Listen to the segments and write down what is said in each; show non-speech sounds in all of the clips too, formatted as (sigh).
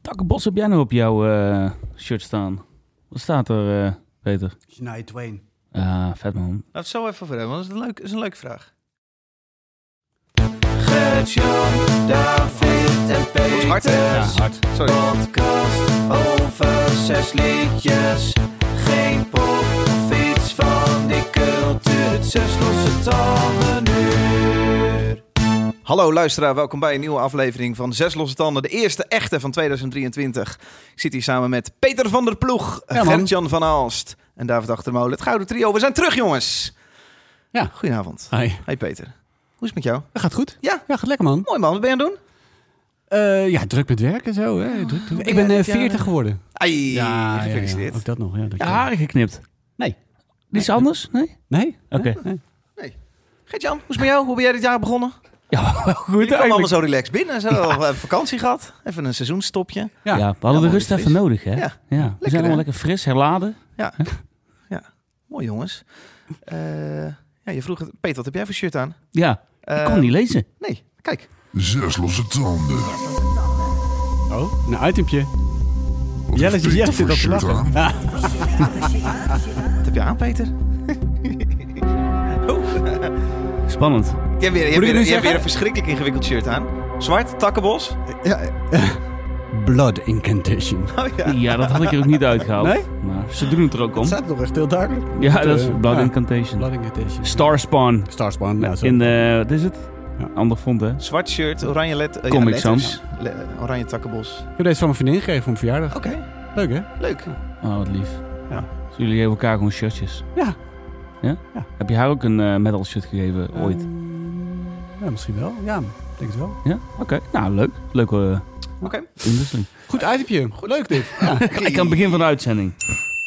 Takkenbos heb jij nou op jouw eh, shirt staan? Wat staat er, eh, Peter? Shania Twain. Ah, vet man. Laten we het zo even over hebben, want dat is een, leuk, is een leuke vraag. Gert-Jan, David en Peter. hard? Ja, hard. Sorry. Podcast over zes liedjes. Geen pop of iets van die cultuur. Zes losse tanden uur. Hallo luisteraar, welkom bij een nieuwe aflevering van Zes Losse Tanden. De eerste echte van 2023. Ik zit hier samen met Peter van der Ploeg, Ja. Gert-Jan van Aalst en David Achtermolen. Het Gouden Trio, we zijn terug jongens. Ja. Goedenavond. Hi. Hey Peter, hoe is het met jou? Dat gaat goed. Ja. Ja, gaat lekker man. Mooi man, wat ben je aan het doen? Eh, ja, druk met werk en zo. Hè. Druk, druk. ben Ik ben jij eh, dit jaar- 40 geworden. Ai, ja, gefeliciteerd. Ook dat nog. Ja, dat Ja, haren geknipt. Nee. Iets anders? Nee? Nee? Oké. Nee? Gert-Jan, hoe is het met jou? Hoe ben jij dit jaar begonnen? Ja, (laughs) wel goed Je kwam allemaal zo relaxed binnen. Zo, We hebben vakantie gehad. Even een seizoenstopje. Ja, Ja. we hadden de rust fris. even nodig, hè? Ja. we Lekker, zijn allemaal hè? lekker fris, herladen. Ja. ja. Mooi jongens. Eh, ja, je vroeg het. Peter, wat heb jij voor shirt aan? Ja, ik Eh, kon niet lezen. Nee, kijk. Zes losse tanden. Oh, een itempje. Wat Jelle is zit Peter Jelle zit voor op te shirt lachen. aan? Ja. Wat heb je aan, Peter? Spannend. Je hebt weer, je hebt weer, nu je hebt zeggen? weer een verschrikkelijk ingewikkeld shirt aan. Zwart, takkenbos. Ja. Blood Incantation. Oh ja. Ja, dat had ik er ook niet uitgehaald. Nee? Maar ze doen het er ook om. Dat staat nog echt heel duidelijk. Ja, dat is Eh, Blood ja. Incantation. Blood Incantation. Starspawn. Starspawn. Ja, zo. In de, wat is het? Ja. Ander font, hè? Zwart shirt, oranje let, eh, Comic ja, letters. Le- oranje takkenbos. Ik heb deze van mijn vriendin gegeven voor mijn verjaardag. Oké, Leuk hè? leuk. Oh, wat lief. Ja. Dus jullie geven elkaar gewoon shirtjes. Ja. Ja? Ja. Heb je haar ook een eh, metal shirt gegeven ooit? Eh, ja, misschien wel. Ja, ik denk het wel. Ja? Oké. Nou, leuk. Leuke uh, Oké. inwisseling. Goed itempje. Leuk dit. Ja. Gelijk aan het begin van de uitzending.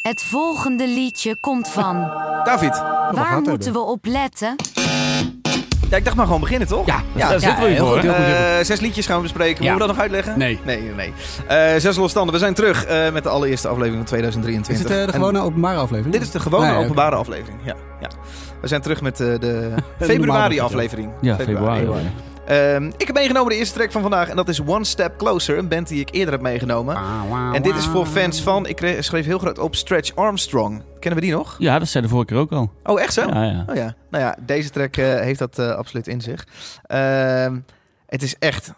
Het volgende liedje komt van. David. Waar moeten we op letten? Ja, ik dacht maar gewoon beginnen, toch? Ja, daar zitten we hier voor. Eh, zes liedjes gaan we bespreken. Ja. Moeten we dat nog uitleggen? Nee. Nee, nee. Eh, zes losstanden. We zijn terug eh, met de allereerste aflevering van 2023. Is het eh, de En gewone openbare aflevering? Dit is de gewone Nee, openbare aflevering. Ja, ja. We zijn terug met eh, de (laughs) februari-aflevering. Ja, februari. Ehm, ik heb meegenomen de eerste track van vandaag. En dat is One Step Closer. Een band die ik eerder heb meegenomen. En dit is voor fans van... Ik kreeg- schreef heel groot op Stretch Armstrong. Kennen we die nog? Ja, dat zei de vorige keer ook al. Oh, echt zo? Ja, ja. Oh ja, nou ja, deze track eh, heeft dat eh, absoluut in zich. Ehm, het is echt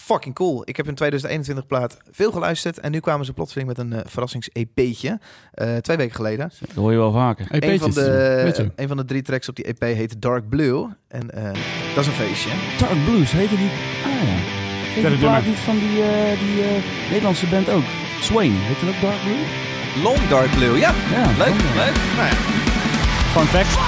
fucking cool. Ik heb in 2021 plaat veel geluisterd en nu kwamen ze plotseling met een eh, verrassings-EP'tje. Eh, twee weken geleden. Dat hoor je wel vaker. Hey, Een van, de, een van de drie tracks op die EP heet Dark Blue. En eh, dat is een feestje. Dark Blues, heette die? Ah ja. Heet Ja, die dat plaat niet van die, die eh, Nederlandse band ook? Swain, heet dat ook Dark Blue? Long Dark Blue, ja. Ja, Leuk, leuk. Nou ja. Fun fact.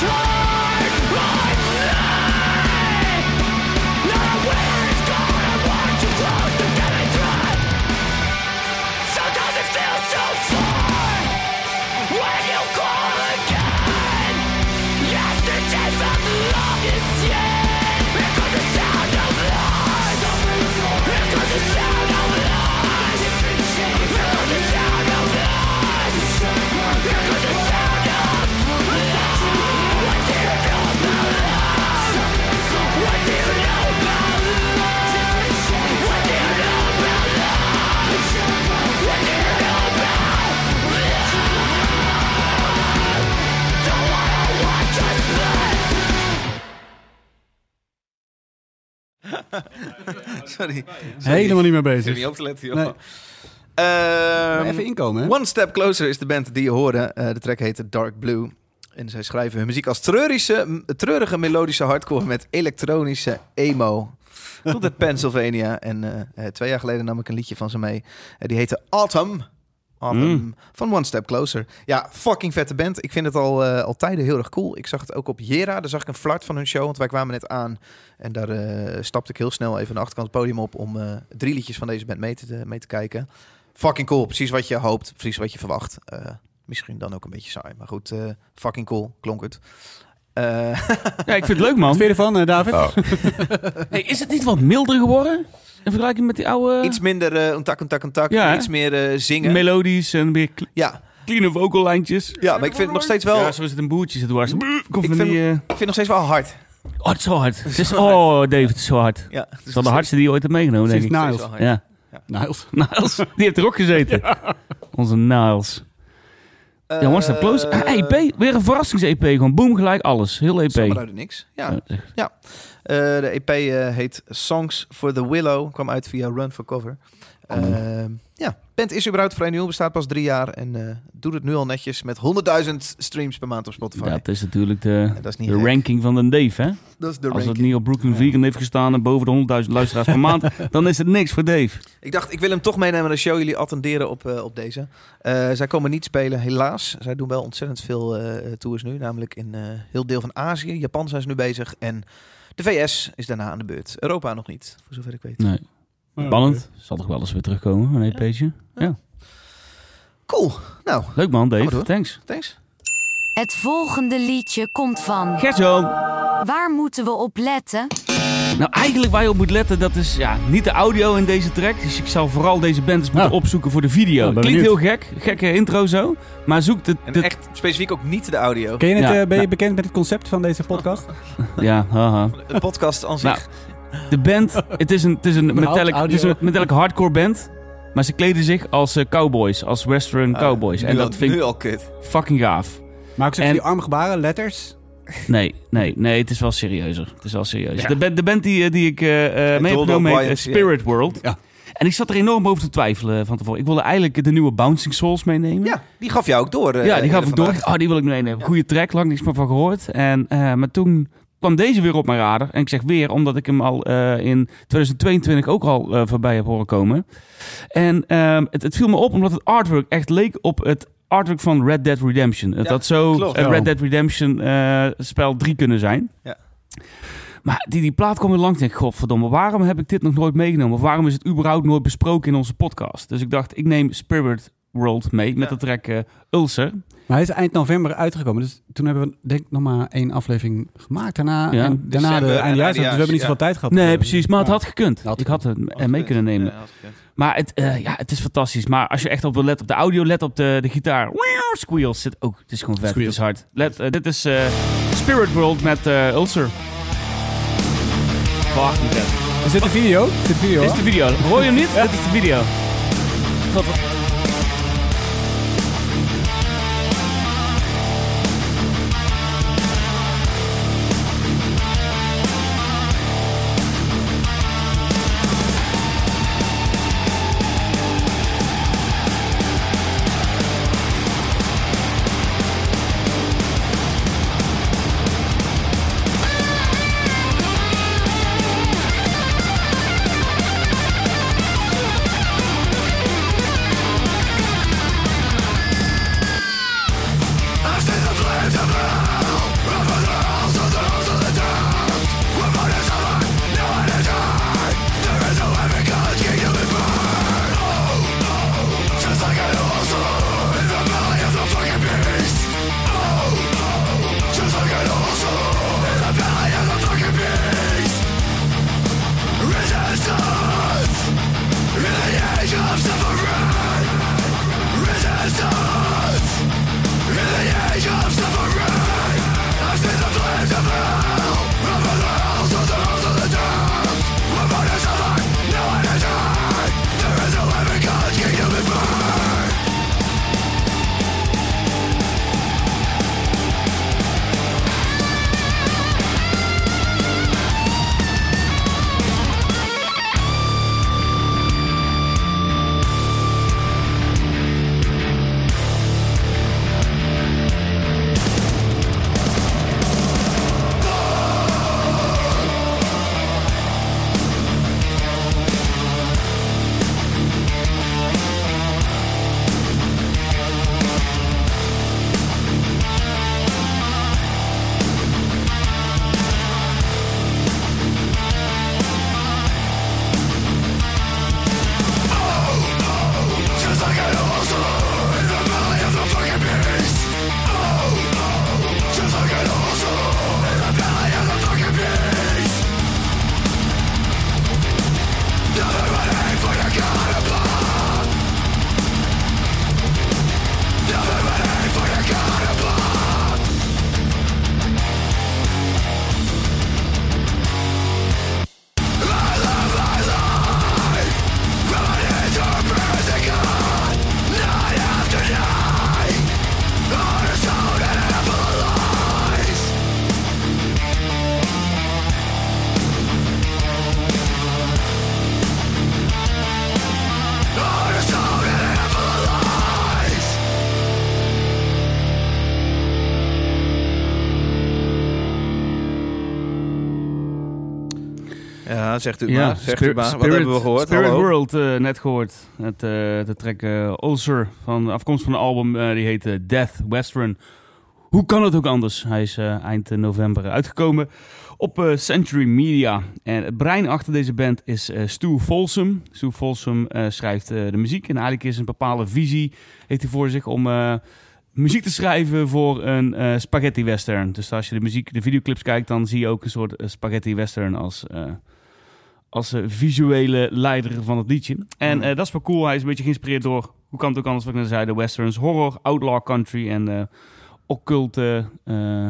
control. Sorry. Helemaal niet meer Ik bezig. niet op te letten, joh. Nee. Ehm, Even inkomen, hè? One Step Closer is de band die je hoorde. Eh, de track heet Dark Blue. En zij schrijven hun muziek als treurische, m- treurige melodische hardcore met elektronische emo. Tot uit Pennsylvania. En eh, eh, twee jaar geleden nam ik een liedje van ze mee. Die heette Autumn. Autumn Mm. van One Step Closer. Ja, fucking vette band. Ik vind het al, eh, al tijden heel erg cool. Ik zag het ook op Jera. Daar zag ik een flart van hun show, want wij kwamen net aan. En daar eh, stapte ik heel snel even aan de achterkant het podium op... om eh, drie liedjes van deze band mee te, mee te kijken. Fucking cool. Precies wat je hoopt. Precies wat je verwacht. Eh, misschien dan ook een beetje saai. Maar goed, eh, fucking cool. Klonk het. Eh, (laughs) Ja, ik vind het leuk, Wat man. vind je ervan, David? (laughs) Hey, is het niet wat milder geworden? In vergelijking met die oude iets minder eh een tak, een tak, een tak. Ja, iets meer eh, zingen. melodies en weer cl- ja. clean vocal lijntjes. ja, maar ik vind het nog steeds wel... Ja, zo is het een boertje zit Ik vind- die, eh, Ik vind het nog steeds wel hard. Oh, het is zo hard. Het (laughs) is, oh, David, het is zo hard. Ja, het is wel de hardste die je ooit hebt meegenomen, denk ik. Niles. Ja, Niles. (laughs) Niles. Die heeft er ook gezeten. (laughs) Onze Niles. Ja, One Step Close. Eh, Ah, EP. Weer een verrassings-EP. Gewoon boom, gelijk alles. Heel EP. Zomaar uit niks. Ja. Ja, de EP eh, heet Songs for the Willow. Kwam uit via Run for Cover. Eh, ja, band is überhaupt vrij nieuw. Bestaat pas drie jaar. En eh, doet het nu al netjes met 100.000 streams per maand op Spotify. Dat is natuurlijk de, is de ranking van de Dave, hè? Dat is de Als het niet op Brooklyn Vegan heeft gestaan en boven de 100.000 luisteraars per maand, (laughs) dan is het niks voor Dave. Ik dacht, ik wil hem toch meenemen naar de show. Jullie attenderen op, eh, op deze. Eh, zij komen niet spelen, helaas. Zij doen wel ontzettend veel eh, tours nu. Namelijk in eh, heel deel van Azië. Japan zijn ze nu bezig. En de VS is daarna aan de beurt. Europa nog niet, voor zover ik weet. Nee. Spannend. Zal toch wel eens weer terugkomen, een EP'tje. Ja. Cool. Nou, Leuk man, Dave. Thanks. thanks. Het volgende liedje komt van. Gertjan. Waar moeten we op letten? Nou, eigenlijk waar je op moet letten, dat is ja, niet de audio in deze track. Dus ik zal vooral deze band eens moeten Ja. opzoeken voor de video. Ja, ben Klinkt heel gek, gekke intro zo. Maar zoek de... En echt specifiek ook niet de audio. Ken je het, Ja, eh, ben je nou. bekend met het concept van deze podcast? (laughs) Ja, haha. De podcast aan zich. Nou, De band, het is een, het is een, metallic, het is een metallic hardcore band. Maar ze kleden zich als eh, cowboys, als western Ah, cowboys. En al- dat vind nu ik al kut. fucking gaaf. Maken ze En- die armgebaren, letters? Nee, nee, nee, het is wel serieuzer. Het is wel serieus. Ja. De, band, de band die, eh, die ik eh eh, mee heb genomen heet eh, ja. Spirit World. Ja. En ik zat er enorm over te twijfelen van tevoren. Ik wilde eigenlijk de nieuwe Bouncing Souls meenemen. Ja, die gaf jou ook door. eh, ja die gaf ik door. Oh, die wil ik meenemen. Goeie track, lang niks meer van gehoord. En, eh, maar toen kwam deze weer op mijn radar. En ik zeg weer, omdat ik hem al eh, in 2022 ook al eh, voorbij heb horen komen. En ehm, het, het viel me op omdat het artwork echt leek op het artwork van Red Dead Redemption. Het Ja, had zo klopt. een. Red Dead Redemption eh, spel 3 kunnen zijn. Ja. Maar die, die plaat kwam weer langs en ik, godverdomme, waarom heb ik dit nog nooit meegenomen? Of waarom is het überhaupt nooit besproken in onze podcast? Dus ik dacht, ik neem Spirit World mee met Ja. de track eh, Ulcer. Maar hij is eind november uitgekomen. Dus toen hebben we denk ik nog maar één aflevering gemaakt. Daarna, Ja. en daarna December de en eindjaars. Dus we hebben niet ja. zoveel tijd gehad. Nee, precies. Maar het had gekund. Had ik had het mee kunnen nemen. Maar het, eh, ja, het is fantastisch. Maar als je echt op wil letten, op de audio, let op de, de gitaar. Wow, squeals zit ook. Het is gewoon vet. Squeals. Het is hard. Let, eh, dit is eh, Spirit World met eh, Ulcer. Fucking vet. Is dit de video? Is dit de video? Dit is de video. Hoor je hem niet? Dit is de video. God, zegt u maar. Zegt u maar. Wat Spirit- hebben we gehoord? Spirit Hallo? World, eh, net gehoord. Het, eh, de track eh, Ulcer, van, afkomst van een album, die heet Death Western. Hoe kan het ook anders? Hij is eind november uitgekomen op Century Media. En het brein achter deze band is Stu Folsom. Stu Folsom schrijft de muziek en eigenlijk is een bepaalde visie heeft hij voor zich om muziek te schrijven voor een spaghetti western. Dus als je de muziek, de videoclips kijkt, dan zie je ook een soort spaghetti western als, als eh, visuele leider van het liedje. En Hmm. eh, dat is wel cool. Hij is een beetje geïnspireerd door, hoe kan het ook anders wat ik net zei, de westerns, horror, outlaw country en eh occulte eh,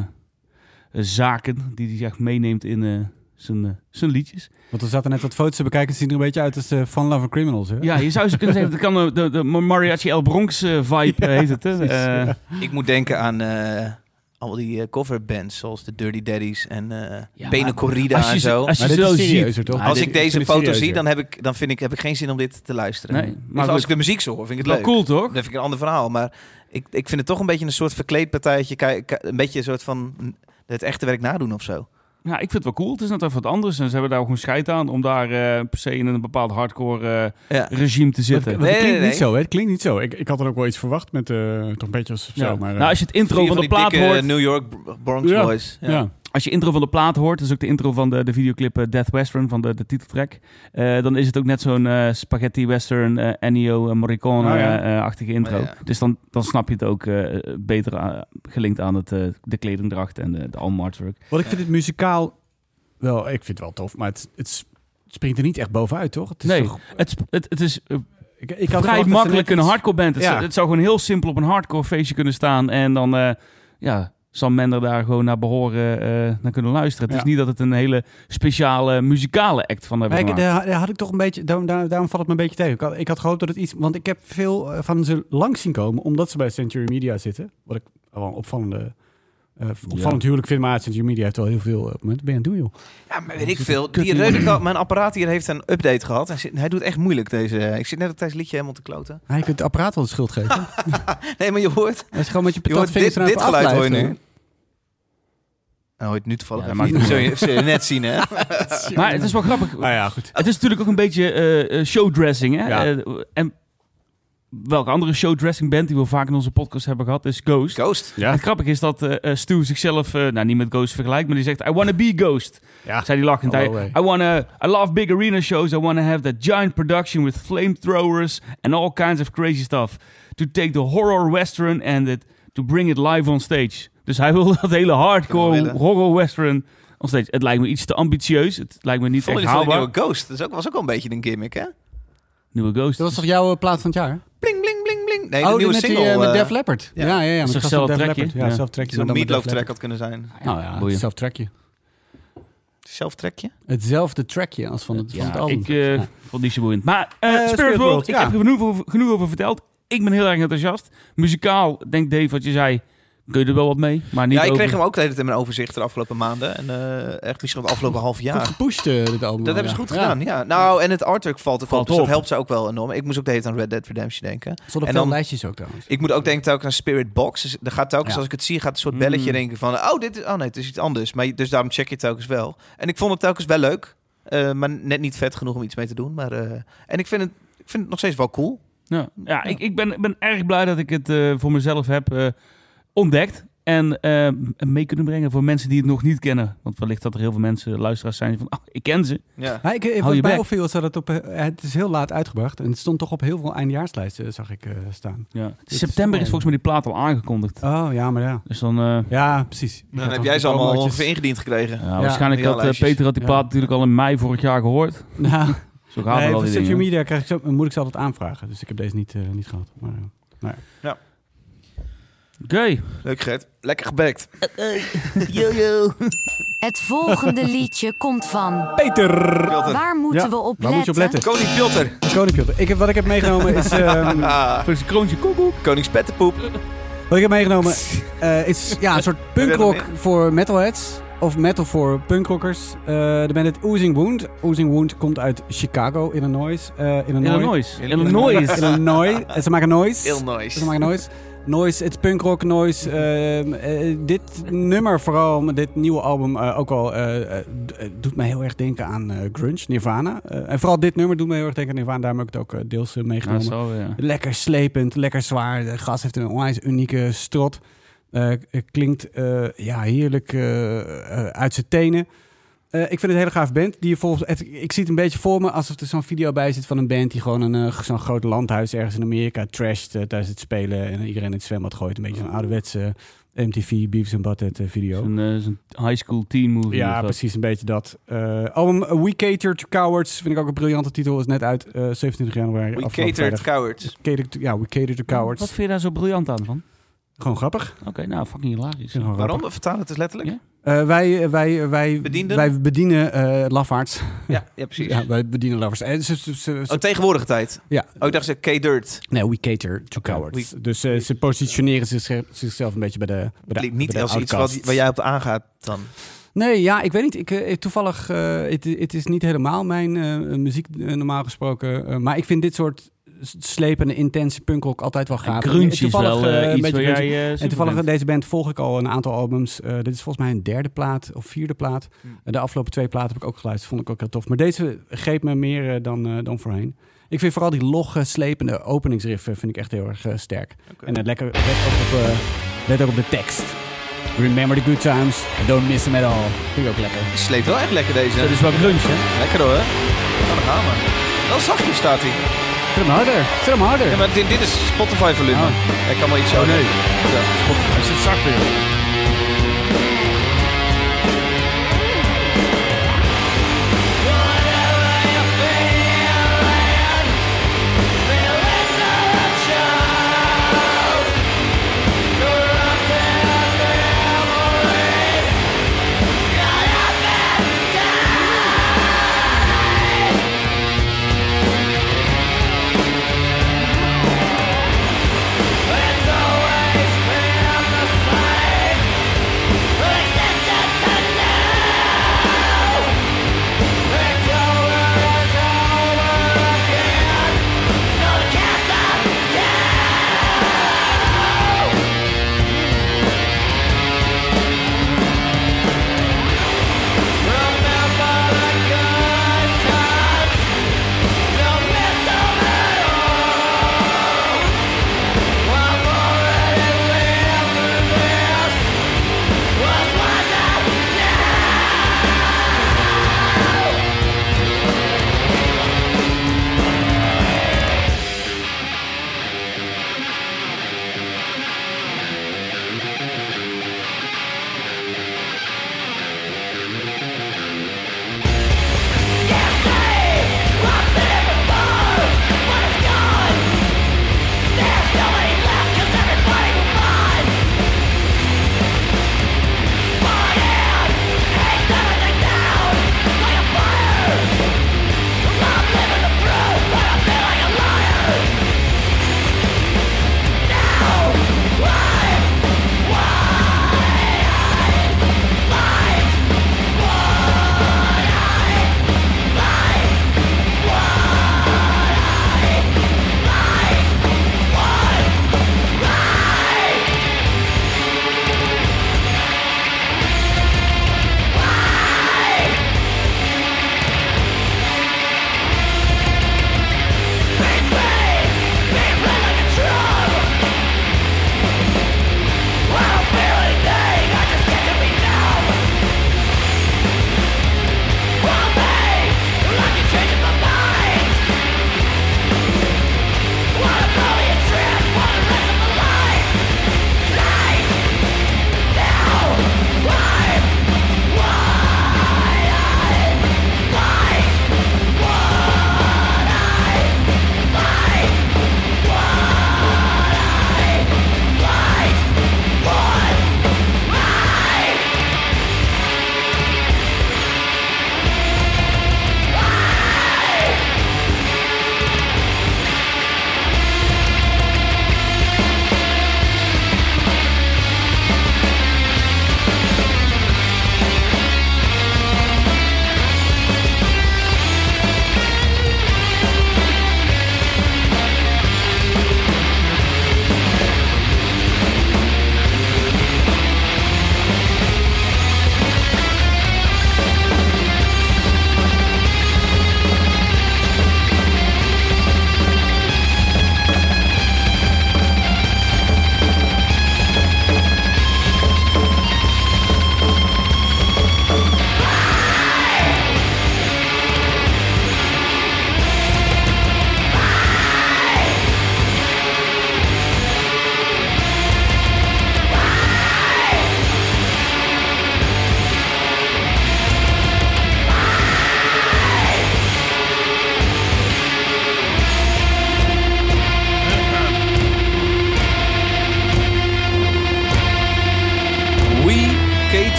zaken die hij echt meeneemt in eh, zijn, zijn liedjes. Want we zaten net wat foto's te bekijken. Het ziet er een beetje uit als uh, Fun Lover Criminals. Hè? Ja, je zou ze kunnen zeggen, dat kan eh, de, de Mariachi El Bronx vibe heet het. Hè? (laughs) Precies, Eh, ja. Ik moet denken aan eh, al die eh, coverbands, zoals de Dirty Daddies en eh Ja, Bene maar Corrida en zo. als je Maar zo ziet- toch? Als dit- ik deze foto serieuzer. zie, dan heb, ik, dan vind ik, heb ik geen zin om dit te luisteren. Nee, Nee, maar als ik de muziek zo hoor, vind ik het wel leuk. cool toch? Dat vind ik een ander verhaal. Maar ik, ik vind het toch een beetje een soort verkleedpartijtje. Een beetje een soort van het echte werk nadoen of zo. Ja, ik vind het wel cool. Het is net even wat anders. En ze hebben daar ook gewoon scheid aan om daar eh, per se in een bepaald hardcore eh, Ja. regime te zitten. Maar het Nee, klinkt nee, niet zo, hè? Het klinkt niet zo. Ik, ik had er ook wel iets verwacht met uh, trompeetjes of Ja. zo. Maar, eh, nou, als je het intro van de plaat dikke hoort, New York Bronx Ja. Boys. Ja. Als je intro van de plaat hoort, dat is ook de intro van de, de videoclip eh, Death Western van de, de titeltrack. eh, dan is het ook net zo'n eh, spaghetti western eh, Ennio eh, Morricone Oh, ja. intro. Oh, ja. Dus dan, dan snap je het ook beter aan- gelinkt aan het, de kledingdracht en de, de album artwork. Wat ik vind het muzikaal wel, ik vind het wel tof, maar het, het springt er niet echt bovenuit, toch? Het is Nee, toch- Het, het, het is ik, ik vrij had ze makkelijk een hardcore band. Het, Ja. het zou gewoon heel simpel op een hardcore feestje kunnen staan. En dan ja, zal men er daar gewoon naar behoren eh, naar kunnen luisteren. Het Ja. is niet dat het een hele speciale muzikale act van hebben gemaakt. daar, daar had ik toch een beetje, daarom, daar- daarom valt het me een beetje tegen. Ik had, ik had gehoopt dat het iets, want ik heb veel eh, van ze langs zien komen, omdat ze bij Century Media zitten. Wat ik wel een opvallende, eh, opvallend huwelijk vind, maar Media heeft wel heel veel. eh, wat ben je aan het doen, joh? Ja, maar weet ik veel. Die mijn apparaat hier heeft een update gehad. Hij, zit- hij doet echt moeilijk deze. Ik zit net op tijdens liedje helemaal te kloten. Ah, je kunt het apparaat wel de schuld geven. (laughs) Nee, maar je hoort, Hij is gewoon met je je hoort dit, dit geluid hoor je nu. Nou, hoor je het nu toevallig Ja, dat maakt Zul je, zul je net zien, hè? (laughs) Maar het is wel grappig. Nou ja, goed. Het is natuurlijk ook een beetje eh, eh, showdressing. Hè? Ja. Eh, en welke andere showdressing band die we vaak in onze podcast hebben gehad is Ghost. Ghost. Ja. Het grappige is dat eh, eh, Stu zichzelf, eh, nou niet met Ghost vergelijkt, maar die zegt: I wanna be Ghost. Ja. Zei hij lachend. Oh, I. I, wanna, I love big arena shows. I wanna have that giant production with flamethrowers and all kinds of crazy stuff. To take the horror western and it, to bring it live on stage. Dus hij wil (laughs) dat hele hardcore horror western on stage. Het lijkt me iets te ambitieus. Het lijkt me niet Vond echt je van de haalbaar. nieuwe Ghost? Dat is ook, was ook wel een beetje een gimmick, hè? Nieuwe Ghost. Dat was toch jouw eh, plaat van het jaar? Bling, bling, bling, bling. Nee, oh, de nieuwe met, die, single. eh, met eh, Def Leppard. ja. Ja, ja, ja. Met zelf? Leppard. Ja, Ja. zelf. Zo'n meatloaf track had kunnen zijn. Nou ja, zelf trackje. Zelf trackje? Hetzelfde trackje als van het, van het Ja, album. ik eh, Ja. vond die zo boeiend. Maar eh, Eh, Spirit, Spirit World, World, ik ja. heb er genoeg over, genoeg over verteld. Ik ben heel erg enthousiast. Muzikaal, denk Dave wat je zei, kun je er wel wat mee. Maar niet Ja, ik over- kreeg hem ook de hele tijd in mijn overzicht de afgelopen maanden. En eh, echt misschien het afgelopen half Goed jaar. gepusht, eh, dit album. Dat hebben ze goed Ja. gedaan, ja. Nou, en het artwork valt ook Valt op, dus dat helpt ze ook wel enorm. Ik moest ook de hele tijd aan Red Dead Redemption denken. Er stonden En veel dan- lijstjes ook trouwens. Ik moet ook denken telkens aan Spirit Box. Dus er gaat telkens, Ja. als ik het zie, gaat een soort belletje Mm. denken van... Oh, dit is, oh nee, het is iets anders. Maar, dus daarom check je het telkens wel. En ik vond het telkens wel leuk. eh, maar net niet vet genoeg om iets mee te doen. Maar, eh, en ik vind, het, ik vind het nog steeds wel cool. Ja, ja ik, ik ben, ben erg blij dat ik het eh, voor mezelf heb eh, ontdekt. En eh, mee kunnen brengen voor mensen die het nog niet kennen. Want wellicht dat er heel veel mensen, luisteraars zijn van... Oh, ik ken ze. Ja. Ja, ik, eh, Hou je opviel dat het op... eh, het is heel laat uitgebracht. En het stond toch op heel veel eindejaarslijsten, zag ik eh, staan. Ja. September is volgens mij die plaat al aangekondigd. Oh, ja, maar ja. Dus dan... eh, Ja, precies. Dan had heb jij ze allemaal ongeveer ingediend gekregen. ja, waarschijnlijk Ja, had. Peter had die Ja. plaat natuurlijk al in mei vorig jaar gehoord. (laughs) Nou, Zo gaat nee, het al voor die social media krijg ik zo, moet ik ze altijd aanvragen. Dus ik heb deze niet, niet gehad. Maar, eh, Oké. Leuk, Gert. Lekker gewerkt. Het volgende liedje komt van. Peter! Pilter. Waar moeten Ja, we op Waar moet je op letten? Koning Pilter. Koning Pilter. Ik heb, wat ik heb meegenomen is... ehm, (laughs) Ah, Voor zijn kroontje koekoek. Koning Spettenpoep. wat ik heb meegenomen eh, is ja, een soort (laughs) punkrock voor metalheads. Of metal voor punkrockers. Eh de band heet Oozing Wound. Oozing Wound komt uit Chicago, Illinois. Eh, Illinois. Illinois. Illinois. Illinois. Illinois. (laughs) En ze maken noise. Heel nice. Ze maken noise. Noise, het punkrock noise. Ehm, eh, dit nummer vooral, dit nieuwe album, eh, ook al eh, doet mij heel erg denken aan grunge, Nirvana. En vooral dit nummer doet mij heel erg denken aan Nirvana. Daarom heb ik het ook deels Ja, meegenomen. zo, ja. Lekker slepend, lekker zwaar. De gast heeft een onwijs unieke strot. Klinkt ja, heerlijk uit zijn tenen. Eh, ik vind het een hele gaaf band. Die je volgens, het- ik zie het een beetje voor me alsof er zo'n video bij zit van een band die gewoon een, eh, zo'n groot landhuis ergens in Amerika trasht eh, tijdens het spelen en iedereen in het zwembad gooit. Een beetje zo'n ouderwetse MTV Beavis and Butthead eh, video. Zo'n zo'n high school teen movie. Ja, precies, een beetje dat. Eh album We Cater to Cowards vind ik ook een briljante titel. Is net uit eh 27 januari. We catered vrijdag. cowards. Cater to- ja, We Cater to Cowards. Wat vind je daar zo briljant aan van? Gewoon grappig. Oké, nou, fucking hilarisch. Gewoon grappig. Waarom? Vertaal het eens letterlijk. Ja. Eh, wij, wij, wij, Bedienden? wij bedienen eh lafaards. Ja, ja precies. Ja, wij bedienen lafaards. En ze, ze, ze- ze- Oh, tegenwoordige tijd. ja, Oh, ik dacht ze K-Dirt. nee, we cater to cowards. Dus eh, ze positioneren zich, zichzelf een beetje bij de bij de- Klinkt niet bij de als iets wat, waar jij op de aangaat dan. Nee, ja, ik weet niet. Ik, eh, toevallig, eh, het, het is niet helemaal mijn eh, muziek eh, normaal gesproken. eh, maar ik vind dit soort slepende, intense punkrock altijd wel gaaf. Grunge En is toevallig, wel iets beetje waar grunge. jij En toevallig bent. deze band volg ik al een aantal albums. Eh, dit is volgens mij een derde plaat of vierde plaat. Hmm. Eh, de afgelopen twee platen heb ik ook geluisterd. Vond ik ook heel tof. Maar deze greep me meer eh, dan, dan voorheen. Ik vind vooral die logge, slepende openingsriff eh, vind ik echt heel erg sterk. En het lekker, let ook, op, eh, let ook op de tekst. Remember the good times, don't miss them at all. Vind ik ook lekker. Die sleept wel echt lekker deze. Dat is wel grunge, hè? Lekker hoor. Nou, dan gaan we. Wel zachtjes staat hij. Zet hem harder. Zet hem harder. Ja, maar dit, dit is Spotify volume. Oh. Ik kan wel iets Oh, nee. Ja. Hij zit zacht weer.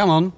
Ja, man.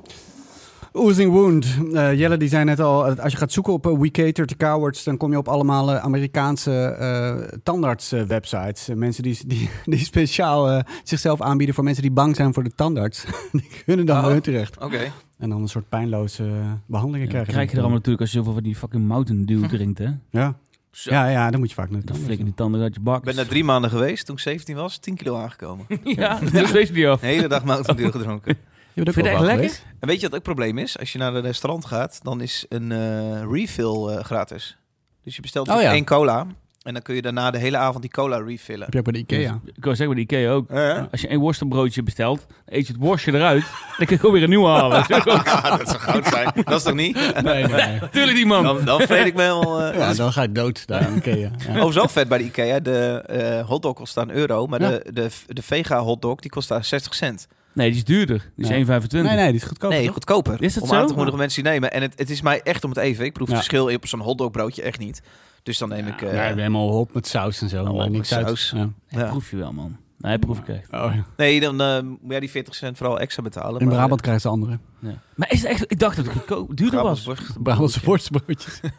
Oozing Wound. Eh, Jelle die zei net al, als je gaat zoeken op uh, We Cater to Cowards, dan kom je op allemaal eh, Amerikaanse eh tandarts-websites. mensen die, die, (laughs) die speciaal eh, zichzelf aanbieden voor mensen die bang zijn voor de tandarts. (laughs) die kunnen dan Oh. hun terecht. Oké. En dan een soort pijnloze eh, behandelingen Ja, krijgen. krijg je er allemaal natuurlijk als je zoveel van die fucking Mountain Dew drinkt, hè? Ja. Zo. Ja, ja, dan moet je vaak naar de Dan flikken die tanden uit je bak. Ik ben daar drie maanden geweest. Toen ik 17 was, 10 kilo aangekomen. (laughs) ja, dat weet je niet af. De hele dag Mountain Dew gedronken. Je bent Vind je ook het wel echt geweest. En weet je wat ook het probleem is? Als je naar een restaurant gaat, dan is een eh, refill eh, gratis. Dus je bestelt Oh, ja. één cola. En dan kun je daarna de hele avond die cola refillen. Heb je ook bij de Ikea. Ik wou zeggen bij de Ikea ook. Ja, Als je één worstenbroodje bestelt, dan eet je het worstje eruit. (laughs) Dan kun je gewoon weer een nieuw halen. (laughs) dat zou goud zijn. Dat is toch niet? Nee, nee, (laughs) nee. Tuurlijk die man. Dan, dan vreet ik me helemaal... eh, Ja, dan ga je dood daar in Ikea. Ja. Oh, zo vet bij de Ikea. De eh hotdog kost daar een euro. Maar Ja. de, de, de vega hotdog die kost daar 60 cent. Nee, die is duurder. Die is Ja. 1,25. Nee, nee, die is goedkoper. Nee, toch? goedkoper. Is dat om zo? aan te moedigen mensen die nemen. En het, het is mij echt om het even. Ik proef Ja. het verschil op zo'n hotdogbroodje echt niet. Dus dan neem ik... eh, Ja, helemaal hop met saus en zo. Oh, maar met niks saus. Ja. Proef je wel, man. Nee, proef ik echt. Oh, ja. Nee, dan eh, moet jij die 40 cent vooral extra betalen. In maar, Brabant krijgen ze andere. Ja. Maar is het echt... Ik dacht dat het goedkoop, duurder was. Brabantse worstbroodjes. (laughs)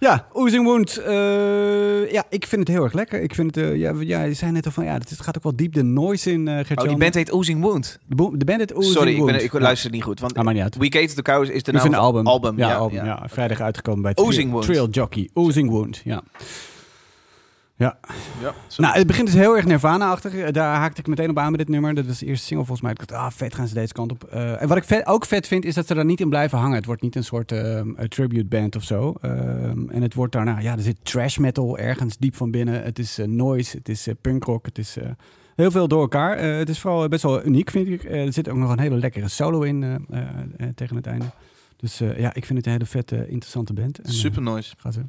ja, Oozing Wound. eh, ja, ik vind het heel erg lekker. Ik vind het, eh, ja, ja, je zei net al van, ja, het gaat ook wel diep de noise in, uh, Oh, die band heet Oozing Wound. De, de band heet Oozing Sorry, ik, Wound. ben, ik Ja. luister niet goed. Want Ah, niet. We Cater to Cows is de naam van album. album. Ja, ja, album. ja. Ja, vrijdag uitgekomen bij Oozing Wound. Trail Jockey. Oozing Wound, ja. Ja, Nou, het begint dus heel erg Nirvana-achtig. Eh, Daar haakte ik meteen op aan met dit nummer. Dat is de eerste single volgens mij. Ik dacht, ah, vet gaan ze deze kant op. Eh, en wat ik vet- ook vet vind, is dat ze daar niet in blijven hangen. Het wordt niet een soort eh, tribute band of zo. Ehm, en het wordt daarna, ja, er zit trash metal ergens diep van binnen. Het is eh, noise, het is punkrock, het is... Heel veel door elkaar. Het is vooral best wel uniek, vind ik. Er zit ook nog een hele lekkere solo in tegen het einde. Dus ja, ik vind het een hele vette, interessante band. En, super noise. Ga ze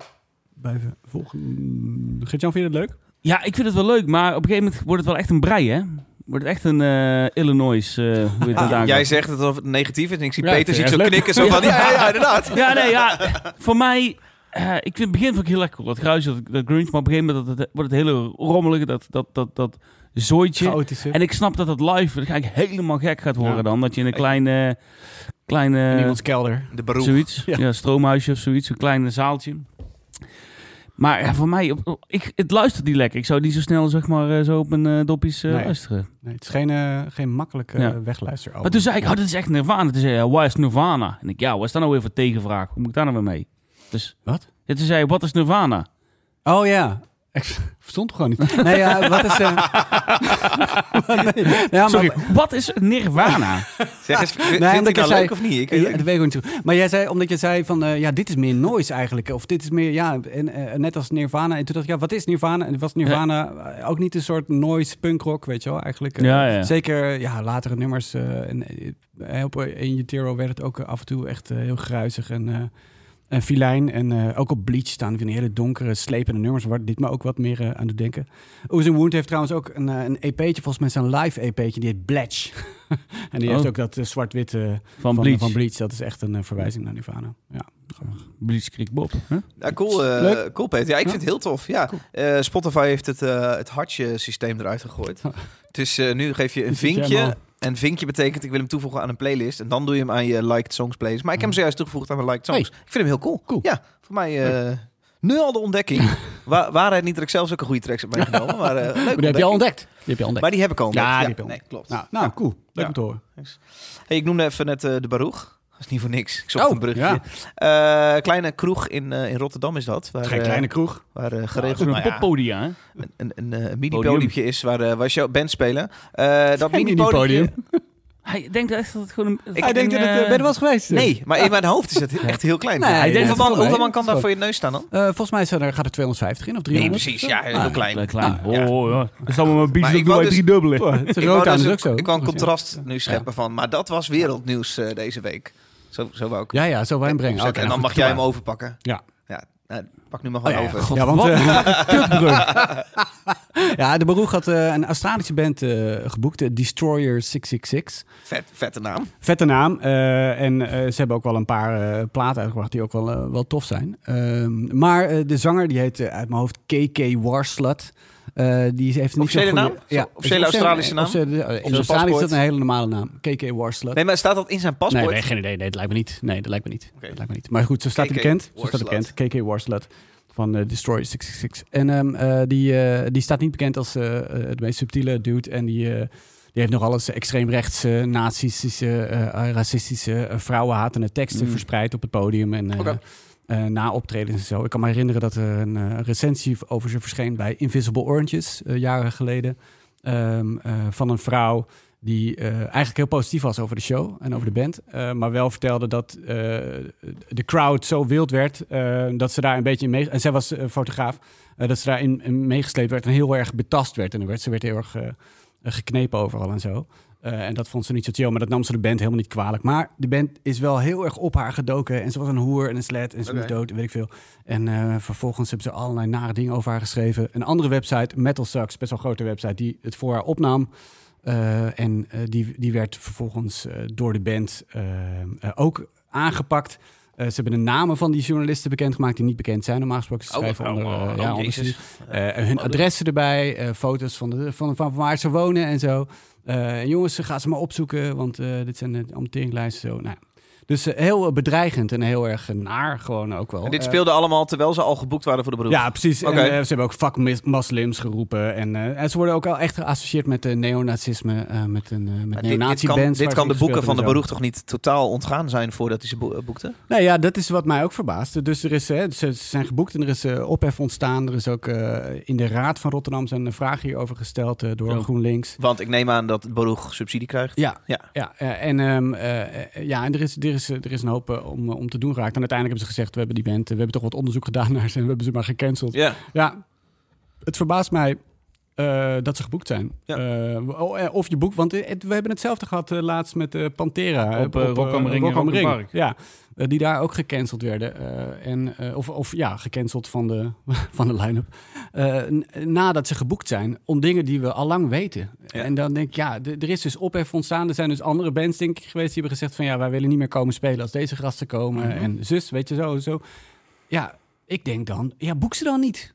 blijven volgen. Gert-Jan, vind je het leuk? Ja, ik vind het wel leuk, maar op een gegeven moment wordt het wel echt een brei, hè? Wordt het echt een eh, Illinois, eh hoe het. (laughs) Jij zegt het alsof het negatief is en ik zie Ja, Peter ik ziet zo leuk. knikken. Zo van, (laughs) ja, ja, ja, inderdaad. (laughs) Ja, nee, ja. Voor mij, eh, ik vind het begin vond ik heel lekker. Dat gruis, dat, dat grunge, maar op een gegeven moment dat het, wordt het hele rommelige, dat, dat, dat, dat zooitje. Chaotische. En ik snap dat het live eigenlijk helemaal gek gaat worden Ja. dan. Dat je in een kleine, kleine in iemands kelder. De beroep. zoiets, Ja. ja. stroomhuisje of zoiets, een klein zaaltje. Maar ja, voor mij, ik, het luistert niet lekker. Ik zou niet zo snel zeg maar, eh, zo op mijn eh, doppies eh, Nee. luisteren. Nee, het is geen, geen makkelijke Ja. Maar toen zei ik, oh, dit is echt Nirvana. Toen zei hij, waar is Nirvana? En ik, ja, wat is dat nou weer voor tegenvraag? Hoe moet ik daar nou weer mee? Dus, Wat? Ja, toen zei hij, wat is Nirvana? Oh ja. Ik verstond gewoon niet. Nee, ja, wat is... eh (laughs) nee. ja, maar, Sorry, wat is Nirvana? Zeg eens, vind, Nee, je nou zei- leuk of niet? Ik, Ja, dat weet ik niet zo. Maar jij zei, omdat je zei van, eh, ja, dit is meer noise eigenlijk. Of dit is meer, ja, en, eh, net als Nirvana. En toen dacht ik, ja, wat is Nirvana? En was Nirvana ook niet een soort noise punkrock, weet je wel, eigenlijk. Ja, ja. Zeker, ja, latere nummers. eh en, In Utero werd het ook af en toe echt heel gruizig en... en filijn en eh, ook op Bleach staan van die hele donkere, slepende nummers, waar dit me ook wat meer eh, aan doet denken. Oozing Wound heeft trouwens ook een, eh, een EP'tje, volgens mij zijn live EP'tje, die heet Bletch. (laughs) en die Oh. heeft ook dat zwart-witte Van van, Bleach. van Bleach. Dat is echt een verwijzing naar Nirvana. Ja. Blitzkrieg Bob. Huh? Ja, cool, eh, Leuk. cool Peter. Ja, ik Ja. vind het heel tof. Ja. Eh, Spotify heeft het, eh, het hartje systeem eruit gegooid. (laughs) Dus nu geef je een vinkje. En vinkje betekent ik wil hem toevoegen aan een playlist. En dan doe je hem aan je liked songs playlist. Maar ik heb hem zojuist toegevoegd aan mijn liked songs. Ik vind hem heel cool. Cool. Ja, voor mij eh, nu al de ontdekking. (laughs) Wa waarheid niet dat ik zelf zulke goede tracks heb meegenomen. (laughs) Maar, eh leuk Maar die heb je al ontdekt. Die heb je al ontdekt. Maar die heb ik al ontdekt. Ja, die heb je al nee, klopt. nou, nou, cool. Leuk Ja. om te horen. Hey, ik noemde even net eh, de Baruch. Dat is niet voor niks. Ik zocht Oh, een brugje. Eh, kleine kroeg in, eh, in Rotterdam is dat. Waar, Geen eh, kleine kroeg. Waar eh, geregeld een nou ja, poppodia, hè? een, een, een, Podium. mini-podiumpje is waar, waar show band spelen. Eh, dat (laughs) mini-podium... (laughs) Hij denkt echt dat het gewoon een... Ik Hij denkt dat het... ben je er wel eens geweest? Nee, maar in (laughs) mijn hoofd is het echt heel klein. Nee, hoeveel, dat man, hoeveel man kan daar voor je neus staan dan? Eh, volgens mij zijn er, gaat er 250 in of Nee, 300. precies. Ja, heel Ah, klein. Klein, klein. Nou, ja. Oh, ja. Dat is allemaal mijn doe hij dus- drie dubbele. Oh, het is Ik wou, dus ook zo. ik een Dus contrast nu scheppen van. Maar dat was wereldnieuws eh, deze week. Zo, zo wou ik Ja, ja, zo wij hem brengen. Oké, en dan nou, mag jij hem overpakken. Ja. Ja, nou, pak nu maar Oh, gewoon ja, over. God, ja, want, eh, (laughs) (laughs) ja, de Baruch had eh, een Australische band eh, geboekt, de Destroyer 666. Vet, vette naam. Vette naam. en ze hebben ook wel een paar platen uitgebracht die ook wel, wel tof zijn. Ehm, maar de zanger, die heet uit mijn hoofd KK Warslut. Eh, die heeft niet Officiële goede- naam? Zo- officiële Australische naam? in Australië is dat een hele normale naam. KK Warslut. Nee, maar staat dat in zijn paspoort? nee, geen idee. Nee, dat lijkt me niet. Nee, dat lijkt me niet. Dat lijkt me niet. Maar goed, zo staat hij bekend. Zo staat bekend. KK Warslut van eh, Destroy 666. En ehm, eh, die, die staat niet bekend als de meest subtiele dude. En die, die heeft nog alles extreemrechtse, nazistische, racistische, vrouwenhatende teksten Mm. verspreid op het podium. En Eh, na optredens en zo. Ik kan me herinneren dat er een eh, recensie over ze verscheen bij Invisible Oranges, eh, jaren geleden. Ehm, eh, van een vrouw die eigenlijk heel positief was over de show en over de band. maar wel vertelde dat de crowd zo wild werd dat ze daar een beetje in mee... En zij was fotograaf. dat ze daarin in meegesleept werd en heel erg betast werd. En werd, ze werd heel erg geknepen overal en zo. Eh, en dat vond ze niet zo chill, maar dat nam ze de band helemaal niet kwalijk. Maar de band is wel heel erg op haar gedoken. En ze was een hoer en een slet en ze Oké. moest dood, weet ik veel. En eh, vervolgens hebben ze allerlei nare dingen over haar geschreven. Een andere website, Metal Sucks, best wel een grote website, die het voor haar opnam. Eh, en die, die werd vervolgens door de band ook aangepakt. Eh, ze hebben de namen van die journalisten bekendgemaakt die niet bekend zijn. Normaal gesproken ze Oh, schrijven oh, onder, oh, eh, oh, ja, onder Jezus. eh, hun adressen erbij, foto's van, de, van, van waar ze wonen en zo. Jongens, ga ze maar opzoeken, want dit zijn de amorteringslijsten. Zo. Nou, ja. Dus eh, heel bedreigend en heel erg naar gewoon ook wel. En dit Eh, speelde allemaal terwijl ze al geboekt waren voor de beroep? ja, precies. En, eh, ze hebben ook fuck moslims geroepen. En, eh, en ze worden ook al echt geassocieerd met de neonazisme, eh, met een met Maar dit, dit neonazi kan, dit kan de boeken van de beroeg toch niet totaal ontgaan zijn voordat hij ze bo- boekte? Nou ja, dat is wat mij ook verbaast. Dus er is, hè, ze zijn geboekt en er is eh, ophef ontstaan. Er is ook eh, in de Raad van Rotterdam zijn een vraag hierover gesteld eh, door Ja. GroenLinks. Want ik neem aan dat het beroeg subsidie krijgt. Ja, Ja. ja. eh, en, ehm, eh, eh, ja, en er, is, er, is, er is een hoop eh, om, om te doen geraakt. En uiteindelijk hebben ze gezegd, we hebben die band, eh, we hebben toch wat onderzoek gedaan naar ze en we hebben ze maar gecanceld. Ja. Ja, het verbaast mij eh, dat ze geboekt zijn. Ja. Eh, o- eh, of je boekt, want het- we hebben hetzelfde gehad eh, laatst met eh, Pantera. Op, eh, Rock am Ring Rock Ring. Park. Ja, eh, die daar ook gecanceld werden. eh, en, eh, of, of ja, gecanceld van de, (laughs) van de line-up. Eh, nadat ze geboekt zijn om dingen die we al lang weten. Ja. En dan denk ik, ja, er is dus ophef ontstaan. Er zijn dus andere bands, denk ik, geweest die hebben gezegd van... ja, wij willen niet meer komen spelen als deze gasten komen. Mhm. En zus, weet je, zo, zo. Ja, ik denk dan, ja, boek ze dan niet.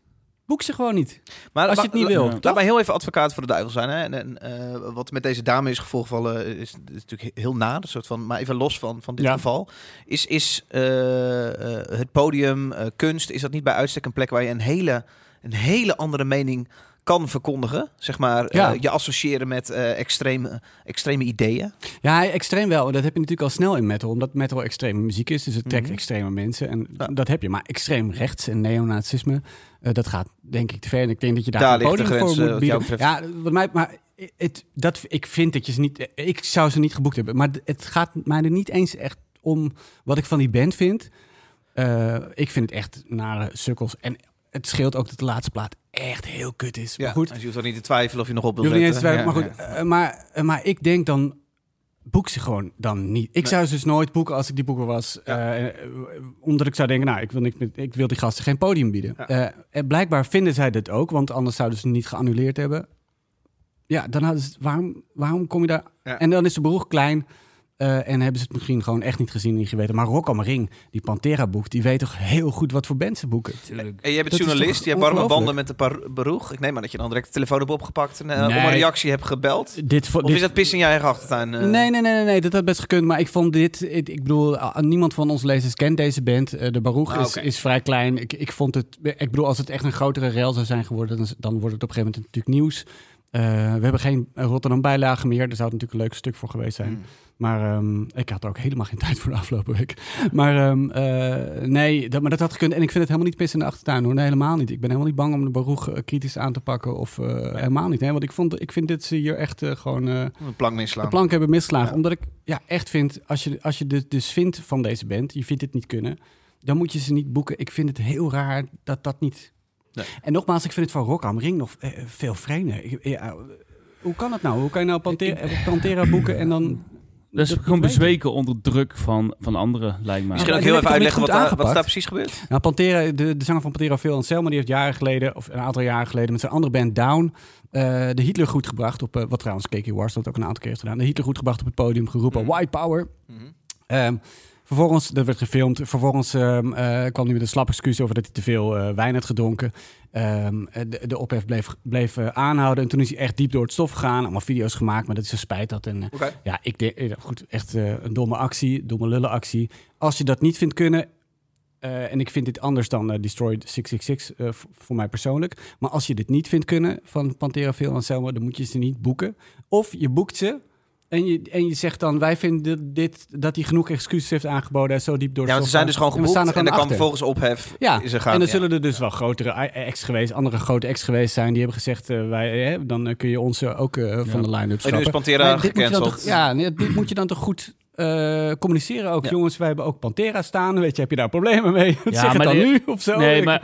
Boek ze gewoon niet. Maar Als je het niet wil, Laat mij heel even advocaat voor de duivel zijn. Hè? En, en, eh, wat met deze dame is gevolgvallen is, is natuurlijk heel na. Een soort van, maar even los van, van dit Ja. geval. Is, is eh, eh, het podium, eh, kunst, is dat niet bij uitstek een plek waar je een hele, een hele andere mening kan verkondigen? Zeg maar, eh, Ja. je associëren met eh, extreme, extreme ideeën. Ja, extreem wel. Dat heb je natuurlijk al snel in metal, omdat metal extreme muziek is. Dus het trekt Mhm. extreme mensen en Ja. dat heb je. Maar extreem rechts en neonazisme, eh, dat gaat denk ik te ver. En ik denk dat je daar, Daar een podium grens, voor eh, moet jou bieden. Ja, wat mij, maar het, dat, ik vind dat je ze niet... Ik zou ze niet geboekt hebben. Maar het gaat mij er niet eens echt om wat ik van die band vind. Eh, ik vind het echt nare sukkels. En het scheelt ook dat de laatste plaat echt heel kut is. Maar goed, Dus je hoeft er niet te twijfelen of je nog op hoeft niet te twijfelen, Ja, maar ja. goed. eh, maar, eh, maar ik denk dan, boek ze gewoon dan niet. Ik Nee. zou ze dus nooit boeken als ik die boeker was. Ja. eh, eh, omdat ik zou denken, nou, ik wil, niks met, ik wil die gasten geen podium bieden. Ja. Eh, en blijkbaar vinden zij dit ook, want anders zouden ze niet geannuleerd hebben. Ja, dan hadden ze, waarom, waarom kom je daar... Ja. En dan is de beroeg klein... eh, en hebben ze het misschien gewoon echt niet gezien en niet geweten. Maar Rock am Ring, die Pantera boekt, die weet toch heel goed wat voor bands ze boeken. Tuurlijk. En jij bent Dat journalist, je hebt warme banden met de beroeg. Ik neem aan dat je dan direct de telefoon hebt opgepakt en eh, Nee. om een reactie hebt gebeld. Dit, vo- Of dit, is dat pis in je eigen achtertuin? eh? Nee, nee, nee, nee, nee, dat had best gekund. Maar ik vond dit, ik, ik bedoel, niemand van onze lezers kent deze band. Eh, de Baruch Ah, is, is vrij klein. Ik, ik vond het, ik bedoel, als het echt een grotere rel zou zijn geworden, dan, dan wordt het op een gegeven moment natuurlijk nieuws. Eh, we hebben geen Rotterdam bijlage meer. Daar zou het natuurlijk een leuk stuk voor geweest zijn. Hmm. Maar ehm, ik had er ook helemaal geen tijd voor de afgelopen week. Maar ehm, eh, nee, dat, maar dat had gekund. En ik vind het helemaal niet pis in de achtertuin hoor. Nee, helemaal niet. Ik ben helemaal niet bang om de Baruch eh, kritisch aan te pakken. Of eh, helemaal niet. Hè? Want ik, vond, ik vind dit ze hier echt gewoon... Een plank de plank hebben misgeslagen. Ja. Omdat ik ja, echt vind, als je, als je dit dus vindt van deze band, je vindt het niet kunnen, dan moet je ze niet boeken. Ik vind het heel raar dat dat niet... Nee. En nogmaals, ik vind het van Rock am Ring nog veel vreemder. Ik- ja, hoe kan dat nou? Hoe kan je nou Pantera, Pantera boeken en dan... Dat is Dat gewoon bezweken onder druk van, van anderen, lijkt mij. Misschien ook heel even uitleggen wat, daar- goed wat daar precies gebeurd. Nou, Pantera, de, de zanger van Pantera, Phil Anselmo, die heeft jaren geleden, of een aantal jaren geleden, met zijn andere band Down, eh, de Hitler goed gebracht op, eh, wat trouwens Keke Wars dat ook een aantal keer heeft gedaan, de Hitler goed gebracht op het podium, geroepen Mhm. White Power. Mhm. Ehm, Vervolgens, dat werd gefilmd. Vervolgens ehm, eh, kwam hij met een slap excuus over dat hij te veel eh, wijn had gedronken. Ehm, eh, de, de ophef bleef, bleef aanhouden. En toen is hij echt diep door het stof gegaan. Allemaal video's gemaakt, maar dat is een spijt had. En, ja, ik denk, goed, echt een domme actie, domme lullenactie. Als je dat niet vindt kunnen, en ik vind dit anders dan Destroyed 666 eh, v- voor mij persoonlijk. Maar als je dit niet vindt kunnen van Pantera Phil en Selma, dan moet je ze niet boeken. Of je boekt ze en je, en je zegt dan, wij vinden dit, dat hij genoeg excuses heeft aangeboden. Is zo diep door Ja, want ze zijn dus gewoon En we geboekt staan en, er dan achter. vervolgens ophef. Ja, is er gaan, en dan ja. zullen er dus wel grotere ex geweest, andere grote ex geweest zijn. Die hebben gezegd, eh, wij, eh, dan eh, kun je ons eh, ook eh, van de line-up En nu is schrappen. Pantera gecanceld. ja, nee, dit moet je dan toch goed eh, communiceren ook. Ja. Jongens, wij hebben ook Pantera staan. Weet je, heb je daar problemen mee? (laughs) Ja, zeg het dan die- nu of zo. nee, Ik- maar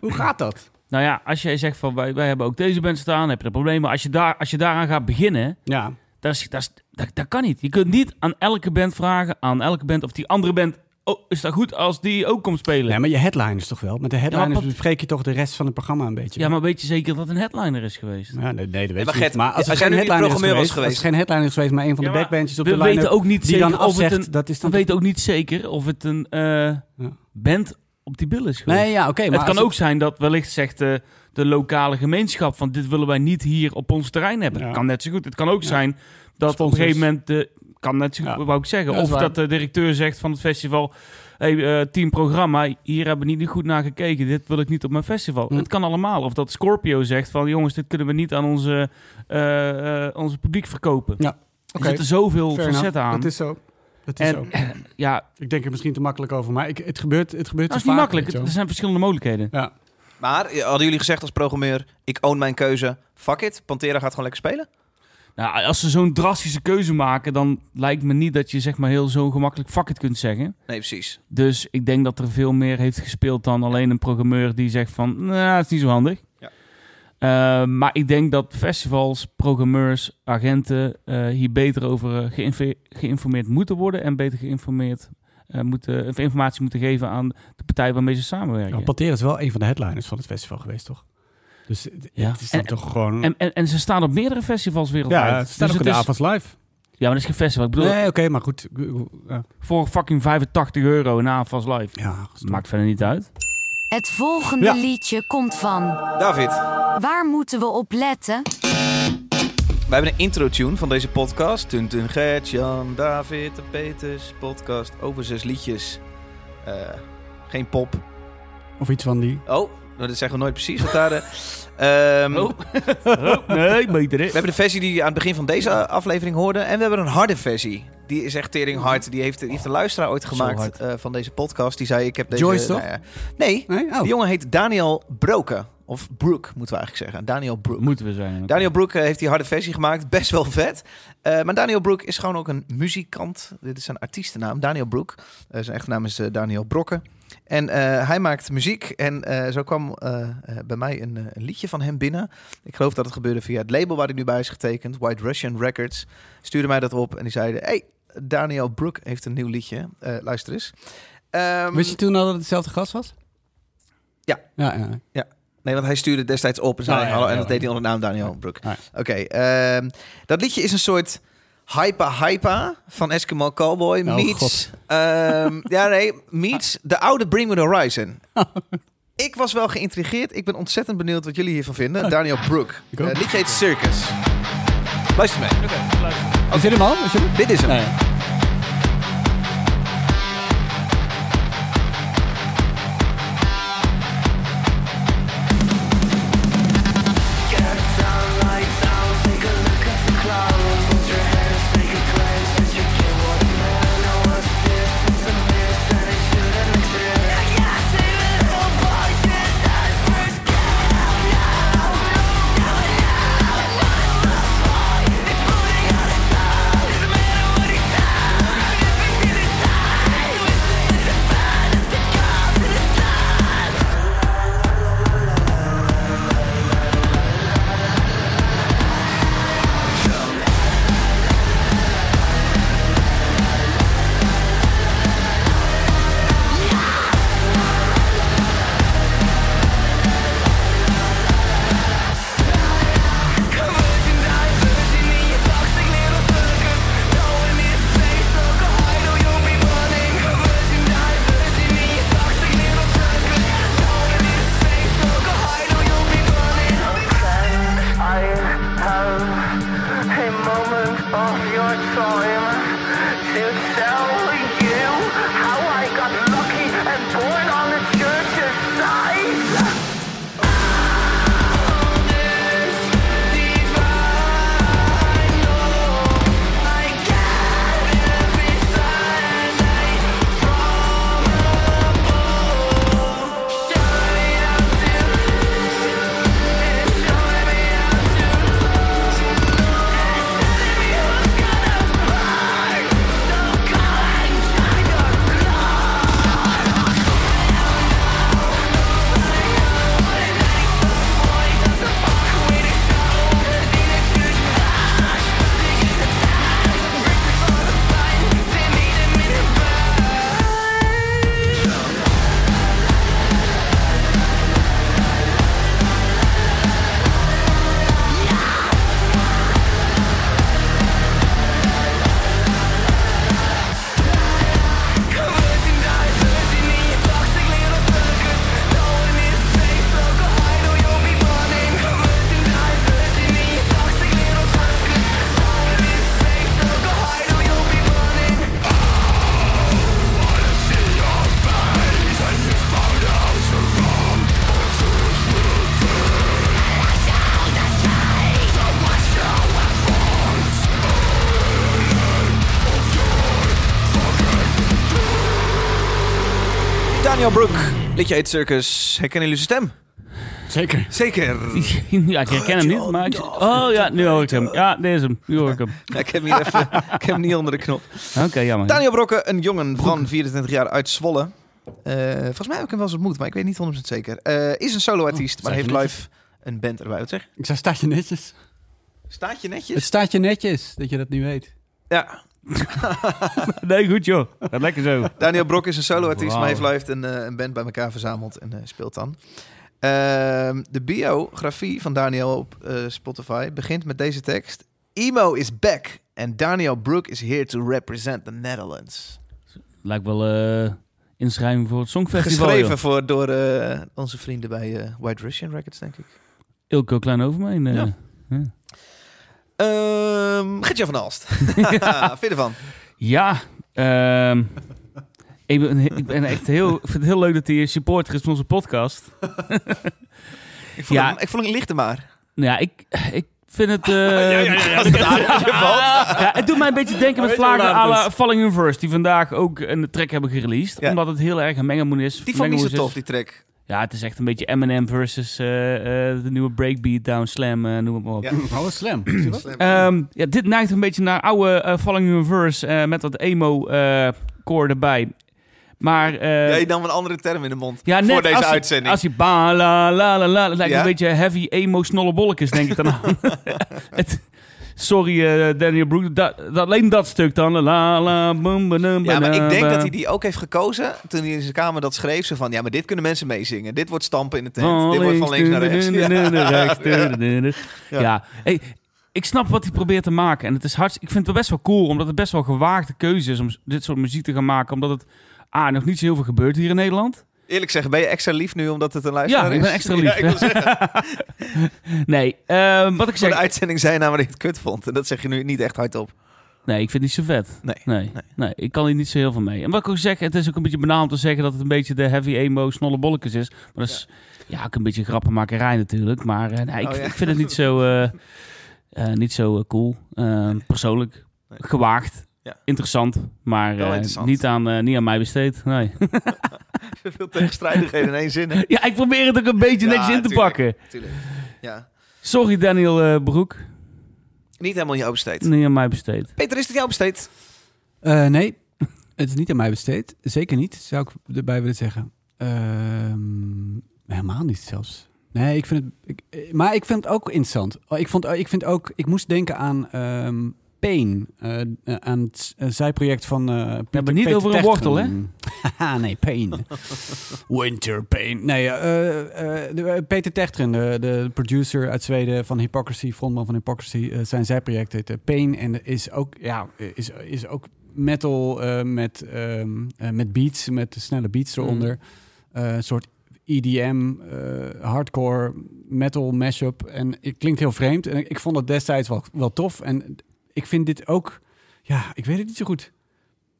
Hoe gaat dat? nou ja, als jij zegt van wij, wij hebben ook deze band staan, heb je er problemen. Als je, daar, als je daaraan gaat beginnen, Ja, dat, is, dat, is, dat, dat kan niet. Je kunt niet aan elke band vragen, aan elke band of die andere band, oh, is dat goed als die ook komt spelen? nee, maar je headliners toch wel? Met de headliners Ja, bespreek je toch de rest van het programma een beetje? Ja, maar weet je zeker dat een headliner is geweest? Ja, nee, nee, dat weet maar niet. Gert, Maar als er geen headliner is was geweest, als er geweest- geen headliner is geweest, maar een van de Ja, maar backbenches op we de weten line-up ook niet die zeker dan of het een, dat is we dan... weten ook niet zeker of het een eh, band op die bil is geweest. Nee, ja, oké. maar het kan ook zijn dat wellicht zegt de, de lokale gemeenschap van dit willen wij niet hier op ons terrein hebben. Ja. Kan net zo goed. Het kan ook Ja. zijn dat op een gegeven moment de kan net zo goed, Ja. wou ik zeggen. Of waar. dat de directeur zegt van het festival, hey, eh, team programma, hier hebben we niet goed naar gekeken. Dit wil ik niet op mijn festival. Hm. Het kan allemaal. Of dat Scorpio zegt van jongens, dit kunnen we niet aan onze, eh, eh, onze publiek verkopen. Ja, Er oké. zitten zoveel Fair enough. facetten aan. Dat is zo. Dat is en (clears throat) ja, Ik denk er misschien te makkelijk over, maar ik, het gebeurt, het gebeurt dat is te niet makkelijk. Er zijn verschillende mogelijkheden. Ja. Maar eh, hadden jullie gezegd als programmeur, ik own mijn keuze, fuck it, Pantera gaat gewoon lekker spelen? Nou, als ze zo'n drastische keuze maken, dan lijkt me niet dat je zeg maar heel zo gemakkelijk fuck it kunt zeggen. Nee, precies. Dus ik denk dat er veel meer heeft gespeeld dan alleen een programmeur die zegt van, nou, het is niet zo handig. Ja. Eh, maar ik denk dat festivals, programmeurs, agenten eh, hier beter over eh, geïnformeerd moeten worden en beter geïnformeerd eh, moeten, of informatie moeten geven aan de partij waarmee ze samenwerken. Ja, Pantera is wel een van de headliners van het festival geweest, toch? Dus Ja. het is dan En- toch gewoon... en, en, en ze staan op meerdere festivals wereldwijd. ja, het staat Dus ook in de is- live. Ja, maar dat is geen festival. Ik bedoel, Nee, oké, maar goed. Ja, voor fucking 85 euro een avonds live. ja. Maakt verder niet uit. Het volgende Ja. liedje komt van. David, Waar moeten we op letten? wij hebben een intro-tune van deze podcast. Tun Tun Gert-Jan, David, de Peters, podcast over zes liedjes. Eh, geen pop. Of iets van die... Oh, nou, dat zeggen we nooit precies wat daar... eh, ehm, Oh. (laughs) Oh, nee, beter hè. We hebben de versie die je aan het begin van deze aflevering hoorde. En we hebben een harde versie. Die is echt tering hard. Die heeft, die heeft een luisteraar ooit gemaakt eh, van deze podcast. Die zei, ik heb deze... Joyce, toch? nou ja. nee, Nee? Oh. die jongen heet Daniel Broken. Of Brook, moeten we eigenlijk zeggen. Daniel Brook. Moeten we zijn. Daniel Brook eh, heeft die harde versie gemaakt. Best wel vet. Eh, maar Daniel Brook is gewoon ook een muzikant. Dit is zijn artiestennaam. Daniel Brook. Eh, zijn echte naam is Daniel Brokken. En hij maakt muziek. En zo kwam bij mij een, een liedje van hem binnen. Ik geloof dat het gebeurde via het label waar hij nu bij is getekend. White Russian Records. Stuurde mij dat op. En die zeiden... Hey, Daniel Brook heeft een nieuw liedje. Eh, luister eens. Ehm, Wist je toen al dat het hetzelfde gast was? Ja. Ja, ja. Nee, want hij stuurde destijds op en zei Oh, ja, hallo. ja, En dat ja. deed hij onder de naam Daniel Brook. Ja. Oké, ehm, dat liedje is een soort hypa hypa van Eskimo Cowboy Oh, meets... ehm, (laughs) ja, nee, meets de oude Bring Me The Horizon. Ik was wel geïntrigeerd. Ik ben ontzettend benieuwd wat jullie hiervan vinden. Daniel Brook. Eh, het liedje heet Circus. Luister mee. Is dit hem al? Is dit? Dit is hem. Brook, liedje heet Circus. Herkennen jullie zijn stem? Zeker. Zeker. (laughs) ja, ik herken hem niet, maar... Ik, oh ja, nu hoor ik hem. Ja, deze is hem. Nu hoor ik hem. Ja, (laughs) ik heb hem hier even, ik heb hem niet onder de knop. (laughs) Oké, jammer. Daniel Brokke, een jongen van 24 jaar uit Zwolle. Eh, volgens mij heb ik hem wel eens ontmoet, maar ik weet niet 100% zeker. Eh, is een solo-artiest, Oh, maar heeft live een band erbij. Wat zeg? Ik zei, staat je netjes? Staat je Het netjes? staat je netjes, dat je dat nu weet. Ja. (laughs) Nee, goed joh. Gaat lekker zo. Daniel Brok is een solo-artiest, Wauw. maar heeft live een, eh, een band bij elkaar verzameld en eh, speelt dan. Ehm, de biografie van Daniel op eh, Spotify begint met deze tekst. Emo is back and Daniel Brook is here to represent the Netherlands. Lijkt wel eh inschrijving voor het Songfestival. Geschreven joh. voor, door eh, onze vrienden bij eh, White Russian Records, denk ik. Ilko Klein Overmeen. eh. Ja. Ehm Gertje van Alst. (laughs) ja, vind je ervan? Ja, ehm, ik, ben, ik ben echt heel, ik vind het heel leuk dat hij supporter is van onze podcast. (laughs) Ik vond, Ja. hem, ik vond hem lichter maar. Nou ja, ik, ik vind het... (laughs) eh, het aardappeltje valt. ja, het doet mij een beetje denken met je vlagen à het la? Falling Universe, die vandaag ook een track hebben gereleased. Ja. Omdat het heel erg een mengelmoes is. Die vond ik niet zo tof, is. die track. Ja, het is echt een beetje Eminem versus eh, eh, de nieuwe breakbeat, down slam, eh, noem het maar op. Ja. Oh, slam. Je dat? Ehm, ja, dit neigt een beetje naar oude Falling Universe eh, met wat emo-core erbij. Maar eh, Jij nam een andere term in de mond ja, net voor deze als, uitzending. Als je ba la la la la, het lijkt Ja? een beetje heavy emo snollebolletjes, denk ik dan (laughs) aan. (laughs) Het- sorry eh, Daniel Brook, dat, dat, alleen dat stuk dan. La la bum, ba, Ja, maar ik denk dat hij die ook heeft gekozen toen hij in zijn kamer dat schreef. Zo van, ja, maar dit kunnen mensen meezingen. Dit wordt stampen in de tent. dit wordt van links naar rechts. Ja. Ja. Ja, Hey, ik snap wat hij probeert te maken. En het is hard, ik vind het best wel cool, omdat het best wel gewaagde keuze is om dit soort muziek te gaan maken. Omdat het ah, nog niet zo heel veel gebeurt hier in Nederland. Eerlijk zeggen, ben je extra lief nu omdat het een luisteraar Ja, is? ik ben extra (laughs) lief. Ja, ik wil (laughs) Nee, eh, wat ik voor de zeg. uitzending zei nou dat je het kut vond. En dat zeg je nu niet echt hardop. Nee, ik vind het niet zo vet. Nee. Nee, Nee. nee. ik kan hier niet zo heel veel mee. En wat ik ook zeg, het is ook een beetje banaal om te zeggen dat het een beetje de heavy emo snolle bolletjes is. Maar dat is ja, ook een beetje grappenmakerij natuurlijk. Maar eh, nee, ik, Oh, ja. ik vind het niet zo, eh, eh, niet zo cool. Eh, persoonlijk gewaagd. Ja. Interessant, maar eh, interessant. Niet, aan, eh, niet aan mij besteed. Nee. (laughs) Veel (laughs) tegenstrijdigheden in één zin. hè? ja, ik probeer het ook een beetje Ja, netjes in te tuurlijk. pakken. Tuurlijk. Ja. Sorry Daniel eh, Broek, Niet helemaal jouw besteed. niet aan mij besteed. Peter, is het jouw besteed? Eh, nee, (laughs) het is niet aan mij besteed. Zeker niet, zou ik erbij willen zeggen. Ehm, helemaal niet zelfs. Nee, ik vind het... Ik, maar ik vind het ook interessant. Ik, vond, ik vind ook... Ik moest denken aan ehm Pain. eh, eh, aan het eh, zijproject van... eh Pieter- hebben niet Peter over een wortel, hè? Haha, (laughs) nee, Pain. (laughs) Winter Pain. Nee, de, Peter Techteren, de, de producer uit Zweden van Hypocrisy, frontman van Hypocrisy, zijn zijproject heet Pain en is ook, ja, is, is ook metal met, eh, met beats, met snelle beats eronder. Eh, een soort EDM, hardcore, metal mashup. En het klinkt heel vreemd. En ik, ik vond het destijds wel, wel tof. En ik vind dit ook, ja, ik weet het niet zo goed.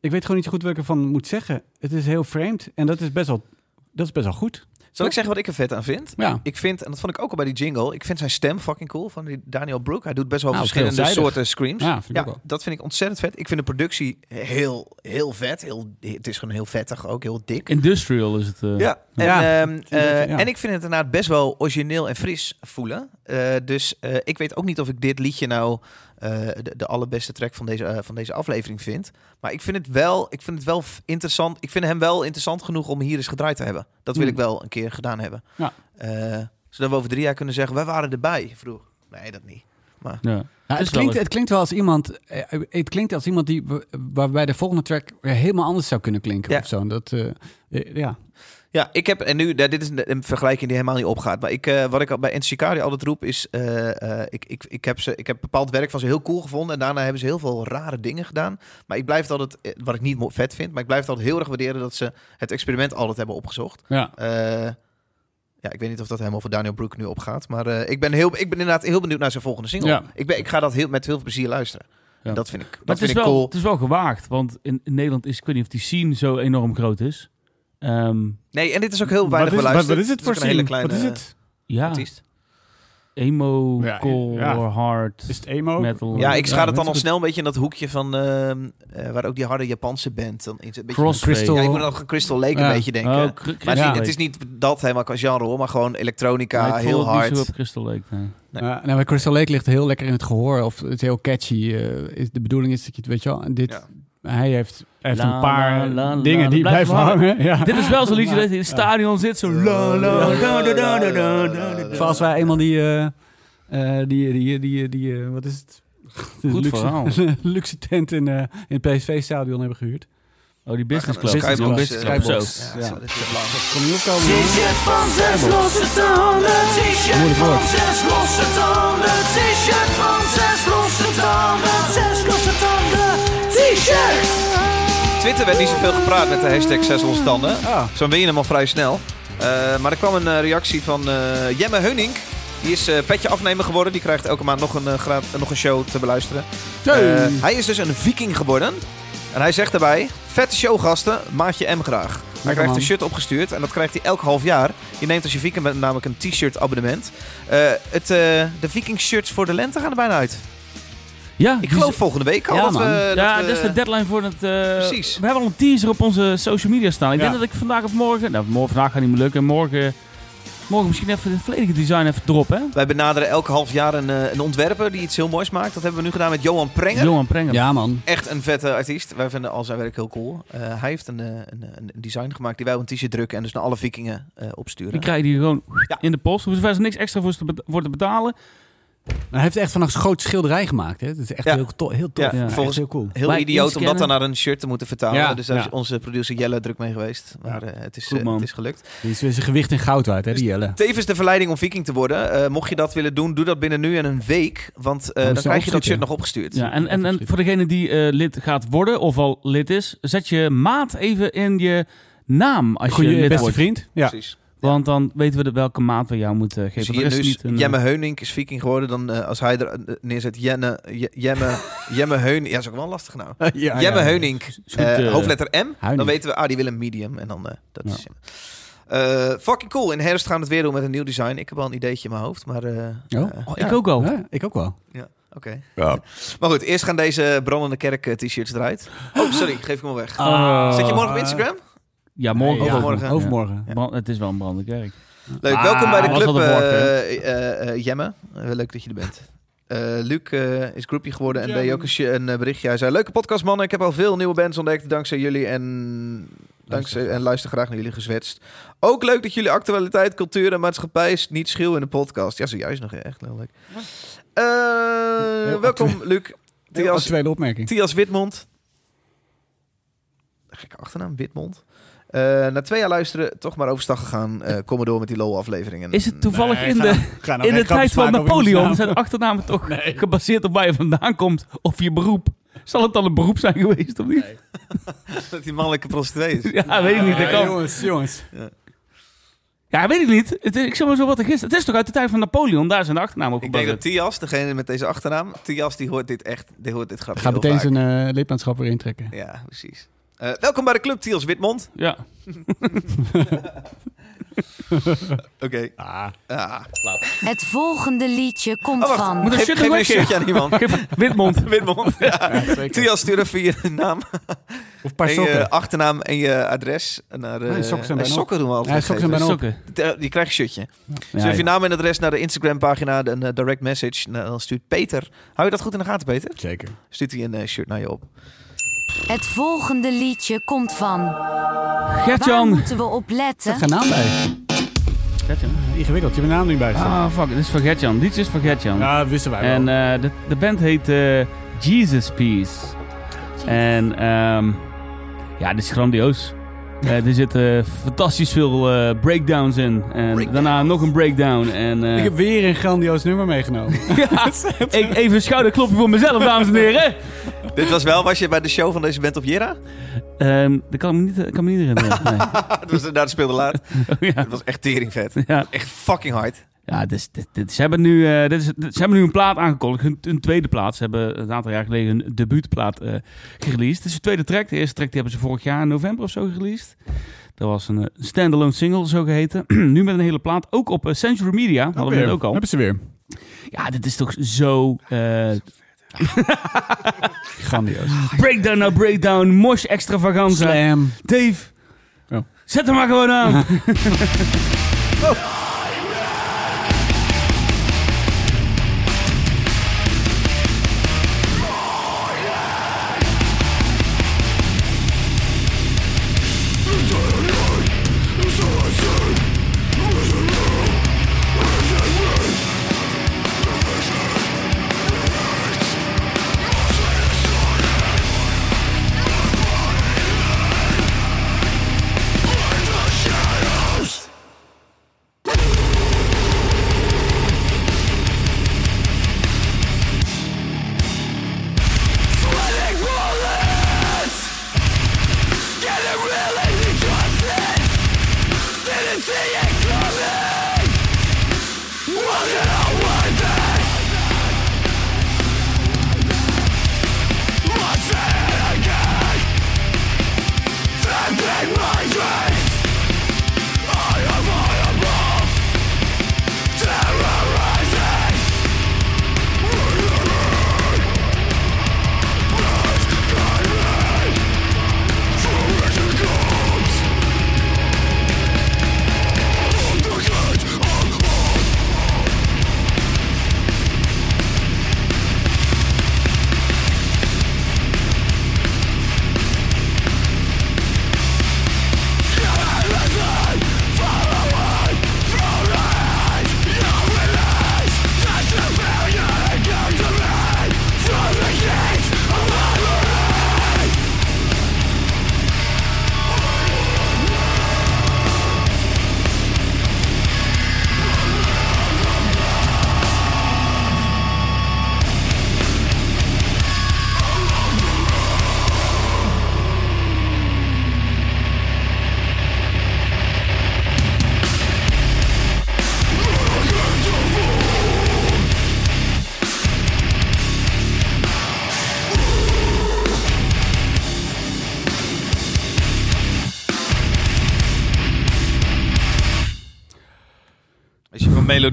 Ik weet gewoon niet zo goed wat ik ervan moet zeggen. Het is heel vreemd en dat is best wel, dat is best wel goed. Zal ik zeggen wat ik er vet aan vind? Ja. Ik vind, en dat vond ik ook al bij die jingle, ik vind zijn stem fucking cool van die Daniel Brook. Hij doet best wel Nou, verschillende veelzijdig. soorten screams. Ja, vind ik Ja, ook wel. dat vind ik ontzettend vet. Ik vind de productie heel, heel vet. Heel, het is gewoon heel vettig, ook heel dik. Industrial is het. eh. Ja, en, Ja. ehm, eh, ja. en ik vind het inderdaad best wel origineel en fris voelen. Eh, dus eh, ik weet ook niet of ik dit liedje nou de, de allerbeste track van deze, eh, van deze aflevering vind. Maar ik vind het wel, ik vind het wel interessant. Ik vind hem wel interessant genoeg om hier eens gedraaid te hebben. Dat wil Hmm. ik wel een keer gedaan hebben. Ja. Eh, zodat we over drie jaar kunnen zeggen, wij waren erbij vroeg. Nee, dat niet. Ja. Ja, Het klinkt, wel het klinkt wel als iemand. eh, Het klinkt als iemand die wa- waarbij de volgende track weer helemaal anders zou kunnen klinken Ja. of zo. Dat, eh, eh, ja. Ja, ik heb, en nu, dit is een, vergelijking die helemaal niet opgaat. Maar ik, eh, wat ik al bij Encycari altijd roep is, eh, eh, ik, ik, ik, heb ze, ik heb bepaald werk van ze heel cool gevonden. En daarna hebben ze heel veel rare dingen gedaan. Maar ik blijf het altijd, wat ik niet vet vind, maar ik blijf het altijd heel erg waarderen dat ze het experiment altijd hebben opgezocht. Ja. Ja, ik weet niet of dat helemaal voor Daniel Broek nu opgaat. Maar ik, ben heel, ik ben inderdaad heel benieuwd naar zijn volgende single. Ja. Ik, ben, ik ga dat heel, met heel veel plezier luisteren. Ja. Dat vind ik, dat het, vind is ik wel, cool. het is wel gewaagd, want in, in Nederland is, ik weet niet of die scene zo enorm groot is. Ehm, Nee, en dit is ook heel Wat weinig beluisterd. wat is het voor een kleine Wat is het? ja, artiest. emo, Ja, core, ja. hard, Is het emo? metal. Ja, ik schaar het dan al snel een beetje in dat hoekje van ehm, eh, waar ook die harde Japanse band dan. Een beetje. Crystal- Ja, ik moet nog aan Crystal Lake Ja. een beetje denken. Oh, maar het, is Crystal niet, het is niet dat helemaal qua genre hoor, maar gewoon elektronica, ik heel hard. zo op Crystal Lake. nee. Ja, nou, bij Crystal Lake ligt heel lekker in het gehoor. Of het is heel catchy. eh, is, de bedoeling is dat je het, weet je wel. En dit, Ja. Hij heeft, heeft La, een paar la, la, dingen la, die blijft blijven hangen. hangen. Ja. Dit is wel zo'n liedje dat je in het stadion zit, zo la la la da da da da da da. Voor als wij eenmaal die, eh, eh, die, die, die, die, eh, wat is het? De Goed luxe, verhaal. (laughs) luxe tent in, eh, in het PSV-stadion hebben gehuurd. Oh, die business club. een Business club, business club, ja, zo. dat is opkomen. T-shirt van zes losse tanden. T-shirt Moeilijk van woord. zes losse tanden. T-shirt van zes losse tanden. Zes losse tanden. Twitter werd niet zoveel gepraat met de hashtag zes losse tanden. Ah, Zo ben je hem al vrij snel. Eh, maar er kwam een eh, reactie van eh, Jemme Heuning. Die is eh, petje afnemer geworden. Die krijgt elke maand nog een, nog een show te beluisteren. Hij is dus een viking geworden. En hij zegt daarbij, vette showgasten, maatje M graag. Hij krijgt man. een shirt opgestuurd en dat krijgt hij elk half jaar. Je neemt als je viking bent namelijk een t-shirt abonnement. Het, de viking shirts voor de lente gaan er bijna uit. Ja, Ik geloof volgende week al Ja, dat man. we... ja, we- dat is de deadline voor het... eh, Precies. We hebben al een teaser op onze social media staan. Ik Ja. denk dat ik vandaag of morgen... Nou, morgen, vandaag gaat niet meer lukken. Morgen, morgen misschien even het volledige design even droppen, hè? Wij benaderen elk half jaar een, eh, een ontwerper die iets heel moois maakt. Dat hebben we nu gedaan met Johan Prenger. Johan Prenger. ja, man. Echt een vette artiest. Wij vinden al zijn werk heel cool. Eh, hij heeft een, een, een design gemaakt die wij op een t-shirt drukken en dus naar alle vikingen eh, opsturen. Die krijg je die gewoon Ja. in de post. Hoeven ze niks extra voor te, bet- voor te betalen. Hij heeft echt van een groot schilderij gemaakt. Hè? Dat is echt Ja. heel, to heel tof. Ja, volgens- heel cool. Heel idioot om dat dan naar een shirt te moeten vertalen. Ja, dus daar is ja. onze producer Jelle druk mee geweest. Maar eh, het, is, eh, het is gelukt. Die is weer zijn gewicht in goud uit, hè, die Jelle. Tevens de verleiding om viking te worden. Eh, mocht je dat willen doen, doe dat binnen nu en een week. Want eh, dan ze krijg je dat shirt nog opgestuurd. Ja, en, en, en voor degene die eh, lid gaat worden of al lid is, zet je maat even in je naam als je Goeie lid beste wordt. vriend. Ja. Precies. Want dan weten we de welke maat we jou moeten Dus geven. hier Er is nu is niet een, Jemme Heunink is viking geworden. Dan eh, als hij er eh, neerzet Jenne, Jemme, (laughs) Jemme Heunink. Ja, dat is ook wel lastig nou. ja, Jemme ja. Heunink, Goed, eh, eh, hoofdletter M. Dan weten we, ah, die wil een medium. En dan, eh, dat Ja. is... eh, fucking cool. In herfst gaan we het weer doen met een nieuw design. Ik heb al een ideetje in mijn hoofd, maar... eh, Oh. eh, Oh, ja, ik ook wel. Ja, ik ook wel. Oké. Ja. (laughs) Maar goed, eerst gaan deze brandende kerk eh, t-shirts eruit. Oh, sorry, geef ik hem al weg. Ah. Zet je morgen op Instagram? Ja, morgen. Nee, ja, overmorgen. Overmorgen. Brand- het is wel een brandende kerk. Leuk, Ah, welkom bij de club, eh, eh, eh, Jemme. Leuk dat je er bent. Eh, Luc is groupie geworden en deed ook een, een berichtje. Hij zei, leuke podcast mannen, ik heb al veel nieuwe bands ontdekt dankzij jullie en, dankzij, en luister graag naar jullie gezwetst. Ook leuk dat jullie actualiteit, cultuur en maatschappij is niet schil in de podcast. Ja, zojuist nog echt heel leuk. Eh, welkom (laughs) Luc. Thias, tweede opmerking. Thias Witmond. Gekke achternaam, Witmond. Eh, na twee jaar luisteren, toch maar overstag gegaan. eh kom maar door met die LOL-afleveringen. Is het toevallig Nee, in de, ga in de tijd van Napoleon zijn de achternamen toch gebaseerd op waar je vandaan komt of je beroep? Zal het dan een beroep zijn geweest of niet? (laughs) dat die mannelijke prostituee is. (laughs) Ja, weet ik niet. Dat Ja, kan. jongens, jongens. Ja, weet ik niet. Het is, ik zeg maar zo wat er gisteren. Het is toch uit de tijd van Napoleon? Daar zijn de achternamen op Ik denk dat. Thias, degene met deze achternaam, Thias die hoort dit echt, die hoort dit grapje Ga heel meteen vaak. zijn eh lidmaatschap weer intrekken. Ja, precies. Eh, welkom bij de club, Thias Witmond. Ja. (laughs) Oké. Ah. Ah. Het volgende liedje komt Oh, van. Moet een Geef, shirt geef nog een shirtje aan iemand. Witmond. (laughs) Witmond. Ja. Ja. Thias, stuur even je naam Of paar en je sokken. achternaam en je adres. Naar, eh, Nee, sokken zijn bijna op. sokken doen we altijd. Ja, sokken zijn. Sokken. Eh, je een shirtje. Ja, je naam en adres naar de Instagram pagina, een eh, direct message. Nou, dan stuurt Peter. Hou je dat goed in de gaten, Peter? Zeker. Stuurt hij een eh, shirt naar je op. Het volgende liedje komt van. Waar Gertjan. moeten we op Er letten? staat geen naam bij. Gertjan. Ingewikkeld, je hebt naam niet bij staan. Ah, fuck. Dit is voor Gertjan. Dit is voor Gertjan. Ja, dat wisten wij wel. En eh, de, de band heet eh, Jesus Peace. En ehm, ja, dit is grandioos. Eh, er zitten fantastisch veel eh, breakdowns in. En Breakdown. daarna nog een breakdown. En, eh, ik heb weer een grandioos nummer meegenomen. (laughs) ja, ik, even een schouderklopje voor mezelf, dames en heren. Dit was wel, was je bij de show van deze band op Jera? Ehm, dat kan ik me niet, dat kan me niet herinneren. Nee. (laughs) dat was, daar speelde laat. ja. Het was echt teringvet. Ja. Echt fucking hard. Ja, dit, dit, ze, hebben nu, eh, dit is, ze hebben nu een plaat aangekondigd. Hun tweede plaat. Ze hebben een aantal jaar geleden een debuutplaat eh gereleased. Het is de tweede track. De eerste track die hebben ze vorig jaar in november of zo gereleased. Dat was een eh, standalone single, zo geheten. (clears throat) nu met een hele plaat. Ook op Century Media, hadden we het ook al. Hebben ze weer. Ja, dit is toch zo... eh, (laughs) Grandioos. breakdown na breakdown, mosh extravaganza. Slam. Dave, Oh. zet hem maar gewoon aan. (laughs) (laughs)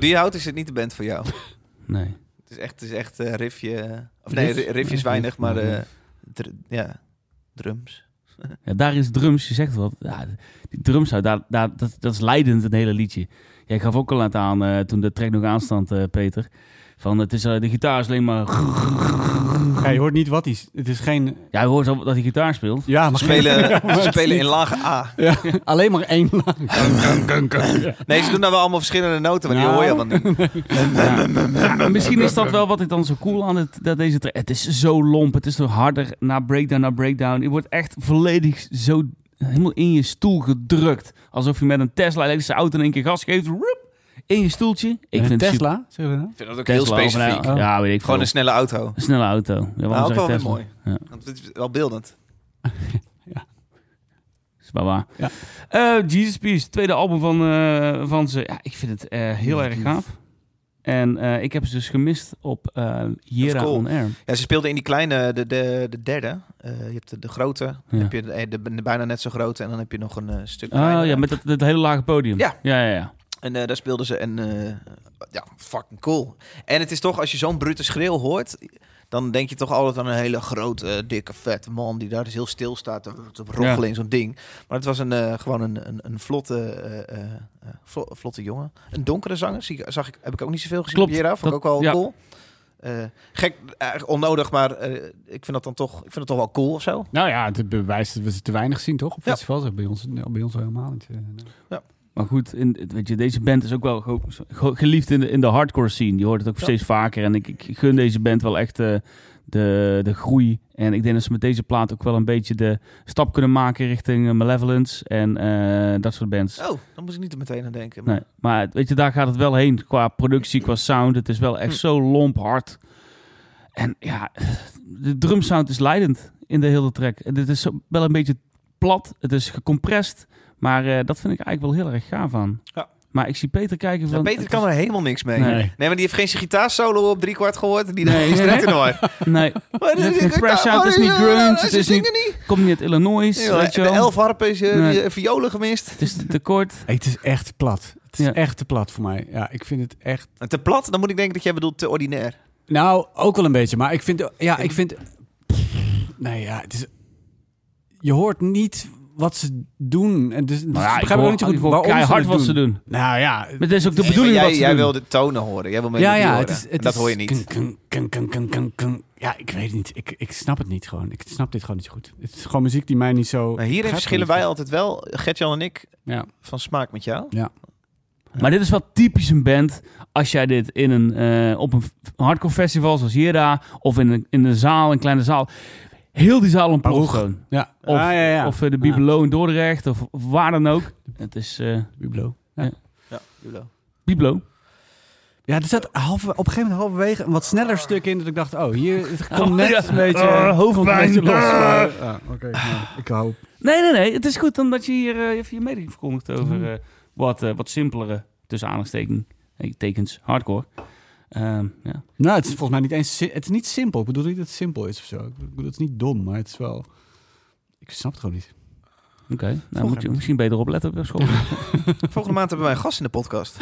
melodie houdt, is het niet de band voor jou. (laughs) Nee. Het is echt, het is echt eh, riffje... Of nee, Riff? ri- riffjes weinig, maar ja. eh, dr- ja, drums. (laughs) Ja, daar is drums, je zegt wat. Ja, die drums, daar, daar, dat, dat is leidend, een hele liedje. Jij gaf ook al net aan, eh, toen de track nog aanstond, Peter. Van, het is, de gitaar is alleen maar... Ja, je hoort niet wat hij... Het is geen... Ja, je hoort dat hij gitaar speelt. Ja, maar Ze spelen, (laughs) Ja, maar ze het spelen in lage A. Ja, alleen maar één lang. Nee, ze doen nou wel allemaal verschillende noten, maar die hoor je wel niet. Misschien is dat wel wat ik dan zo cool aan het, dat deze. Het is zo lomp, het is zo harder na breakdown na breakdown. Je wordt echt volledig zo helemaal in je stoel gedrukt. Alsof je met een Tesla elektrische auto in één keer gas geeft. Roep, in je stoeltje. Ik vind het super- Tesla? Ik vind dat ook Tesla heel een- specifiek. Oh. Ja, weet ik Gewoon veel. een snelle auto. Een snelle auto. Ja, Nou, ook wel Tesla? mooi. Ja. Want het is wel beeldend. (laughs) is wel waar. Ja. Eh, Jesus Peace, tweede album van, eh, van ze. Ja, ik vind het eh, heel erg gaaf. En eh, ik heb ze dus gemist op eh Jera cool. On Air. Ja, ze speelden in die kleine, de, de, de derde. Eh, je hebt de, de grote, dan Ja. heb je de, de, de bijna net zo grote en dan heb je nog een stuk Oh ja, met dat, dat hele lage podium. Ja. Ja, ja, ja. En eh, daar speelden ze en eh, ja, fucking cool. En het is toch, als je zo'n brute schreeuw hoort, dan denk je toch altijd aan een hele grote, dikke, vette man die daar dus heel stil staat te, te roggelen Ja. in zo'n ding. Maar het was een, eh, gewoon een, een, een vlotte, eh, eh, eh, vlo- vlotte jongen. Een donkere zanger, zie zag ik, heb ik ook niet zoveel gezien Klopt, Jera. Vond ik ook wel ja. cool. Eh, gek, onnodig, maar eh, ik vind dat dan toch, ik vind het toch wel cool of zo. Nou ja, het bewijst dat we ze te weinig zien, toch? Op Ja. festivals, bij ons, bij ons helemaal niet. eh, nee. Maar goed, in, weet je, deze band is ook wel ge- ge- geliefd in de, in de hardcore scene. Je hoort het ook Ja. steeds vaker. En ik, ik gun deze band wel echt eh, de, de groei. En ik denk dat ze met deze plaat ook wel een beetje de stap kunnen maken richting eh, Malevolence en eh, dat soort bands. Oh, dan moet ik niet er meteen aan denken. Nee, maar weet je, daar gaat het wel heen qua productie, qua sound. Het is wel echt Hm. zo lomp hard. En ja, de drumsound is leidend in de hele track. En dit is wel een beetje plat, het is gecompressed. Maar eh, dat vind ik eigenlijk wel heel erg gaaf aan. Maar ik zie Peter kijken van... Nou, Peter kan er helemaal niks mee. Nee. Nee, maar die heeft geen gitaarsolo op drie kwart gehoord. Die Nee, is (laughs) nee, nee. Nee, Het is fresh out, het is niet Oh, grunge, ze het is niet- komt niet uit Illinois, Ja, weet je de wel. elf harpen is eh, eh, violen gemist. Het is te kort. Hey, het is echt plat. Het is Ja. echt te plat voor mij. Ja, ik vind het echt... En te plat, dan moet ik denken dat jij bedoelt te ordinair. Nou, ook wel een beetje. Maar ik vind... Ja, ik vind... Nee, ja, het is... Je hoort niet wat ze doen. En dus, dus Nou ja, ik begrijp ook niet zo goed waarom keihard het wat ze doen. Nou ja, Maar het is ook de Nee, bedoeling wat jij, ze jij doen. wil de tonen horen. Jij wil ja, melodie ja, horen. het is, het dat is hoor je niet. kun- kun- kun- kun- kun- kun- kun- Ja, ik weet het niet. Ik, ik snap het niet gewoon. Ik snap dit gewoon niet zo goed. Het is gewoon muziek die mij niet zo... Maar hierin verschillen wij altijd wel, Gertjan en ik. Ja. van smaak met jou. Maar dit is wel typisch een band als jij dit in een, eh, op een hardcore festival zoals Jera of in een, in een zaal, een kleine zaal. Heel die zaal ontploft Paroeg. gewoon. Ja. Of, Ah, ja, ja. of eh, de Bibelo in Dordrecht of, of waar dan ook. Het is eh Biblo. Ja, Bibelo. Ja, er zat halve, op een gegeven moment halverwege een wat sneller stuk in dat ik dacht, oh, hier het komt Oh, net ja. een beetje, hoofdpijn. komt een beetje los. Ah. Maar, ja, oké, nou, ik hou. Nee, nee, nee. Het is goed omdat je hier eh, even je mening verkondigt over Mhm. eh, wat, eh, wat simpelere, tussen aanhalingstekens, tekens, hardcore. Ehm, ja. Nou, het is volgens mij niet eens, het is niet simpel. Ik bedoel niet dat het simpel is of zo. Ik bedoel, het is niet dom, maar het is wel, ik snap het gewoon niet. Oké, nou moet je misschien beter opletten op school. (laughs) Volgende maand hebben wij een gast in de podcast.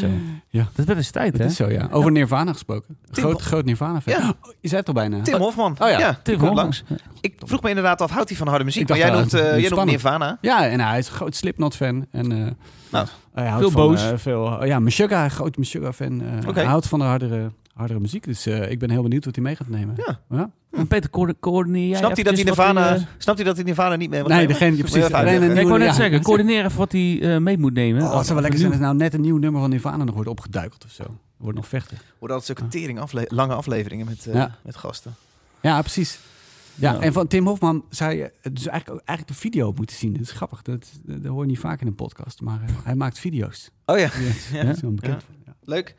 Zo. Ja. Dat werd eens tijd, Het hè? is zo, ja. Over Nirvana gesproken. Tim- Groot, groot Nirvana-fan. Ja. Oh, je zei het al bijna. Tim Hofman. Oh ja, ja Tim Hofman. langs. Ik vroeg me inderdaad af, houdt hij van harde muziek? Maar jij noemt, eh, niet jij noemt. Nirvana. Ja, en hij is een groot Slipknot-fan. En, eh, Nou, hij houdt veel van, boos. eh, veel, ja, Meshuggah, een groot Meshuggah-fan. eh. Hij houdt van de hardere, hardere muziek. Dus eh, ik ben heel benieuwd wat hij mee gaat nemen. Ja. ja? En Peter, coördi- coördineer jij snapt, hij dat wat Nirvana, eh, snapt hij dat hij Nirvana niet mee Nee, degene, je precies. Nee, ik wou net ja, zeggen, coördineer even wat hij eh, mee moet nemen. Oh, het zou wel lekker zijn als nou net een nieuw nummer van Nirvana nog wordt opgeduikeld of zo. Wordt nog vechten. Worden altijd zulke tering afle- lange afleveringen met, eh, Ja. met gasten. Ja, precies. Ja, Ja. en van Tim Hofman zei je dus eigenlijk, ook- eigenlijk de video moeten zien. Dat is grappig. Dat, dat, hoor je niet vaak in een podcast. Maar eh, hij maakt video's. Oh ja, Ja, dat is (laughs) wel bekend. van, Ja. leuk.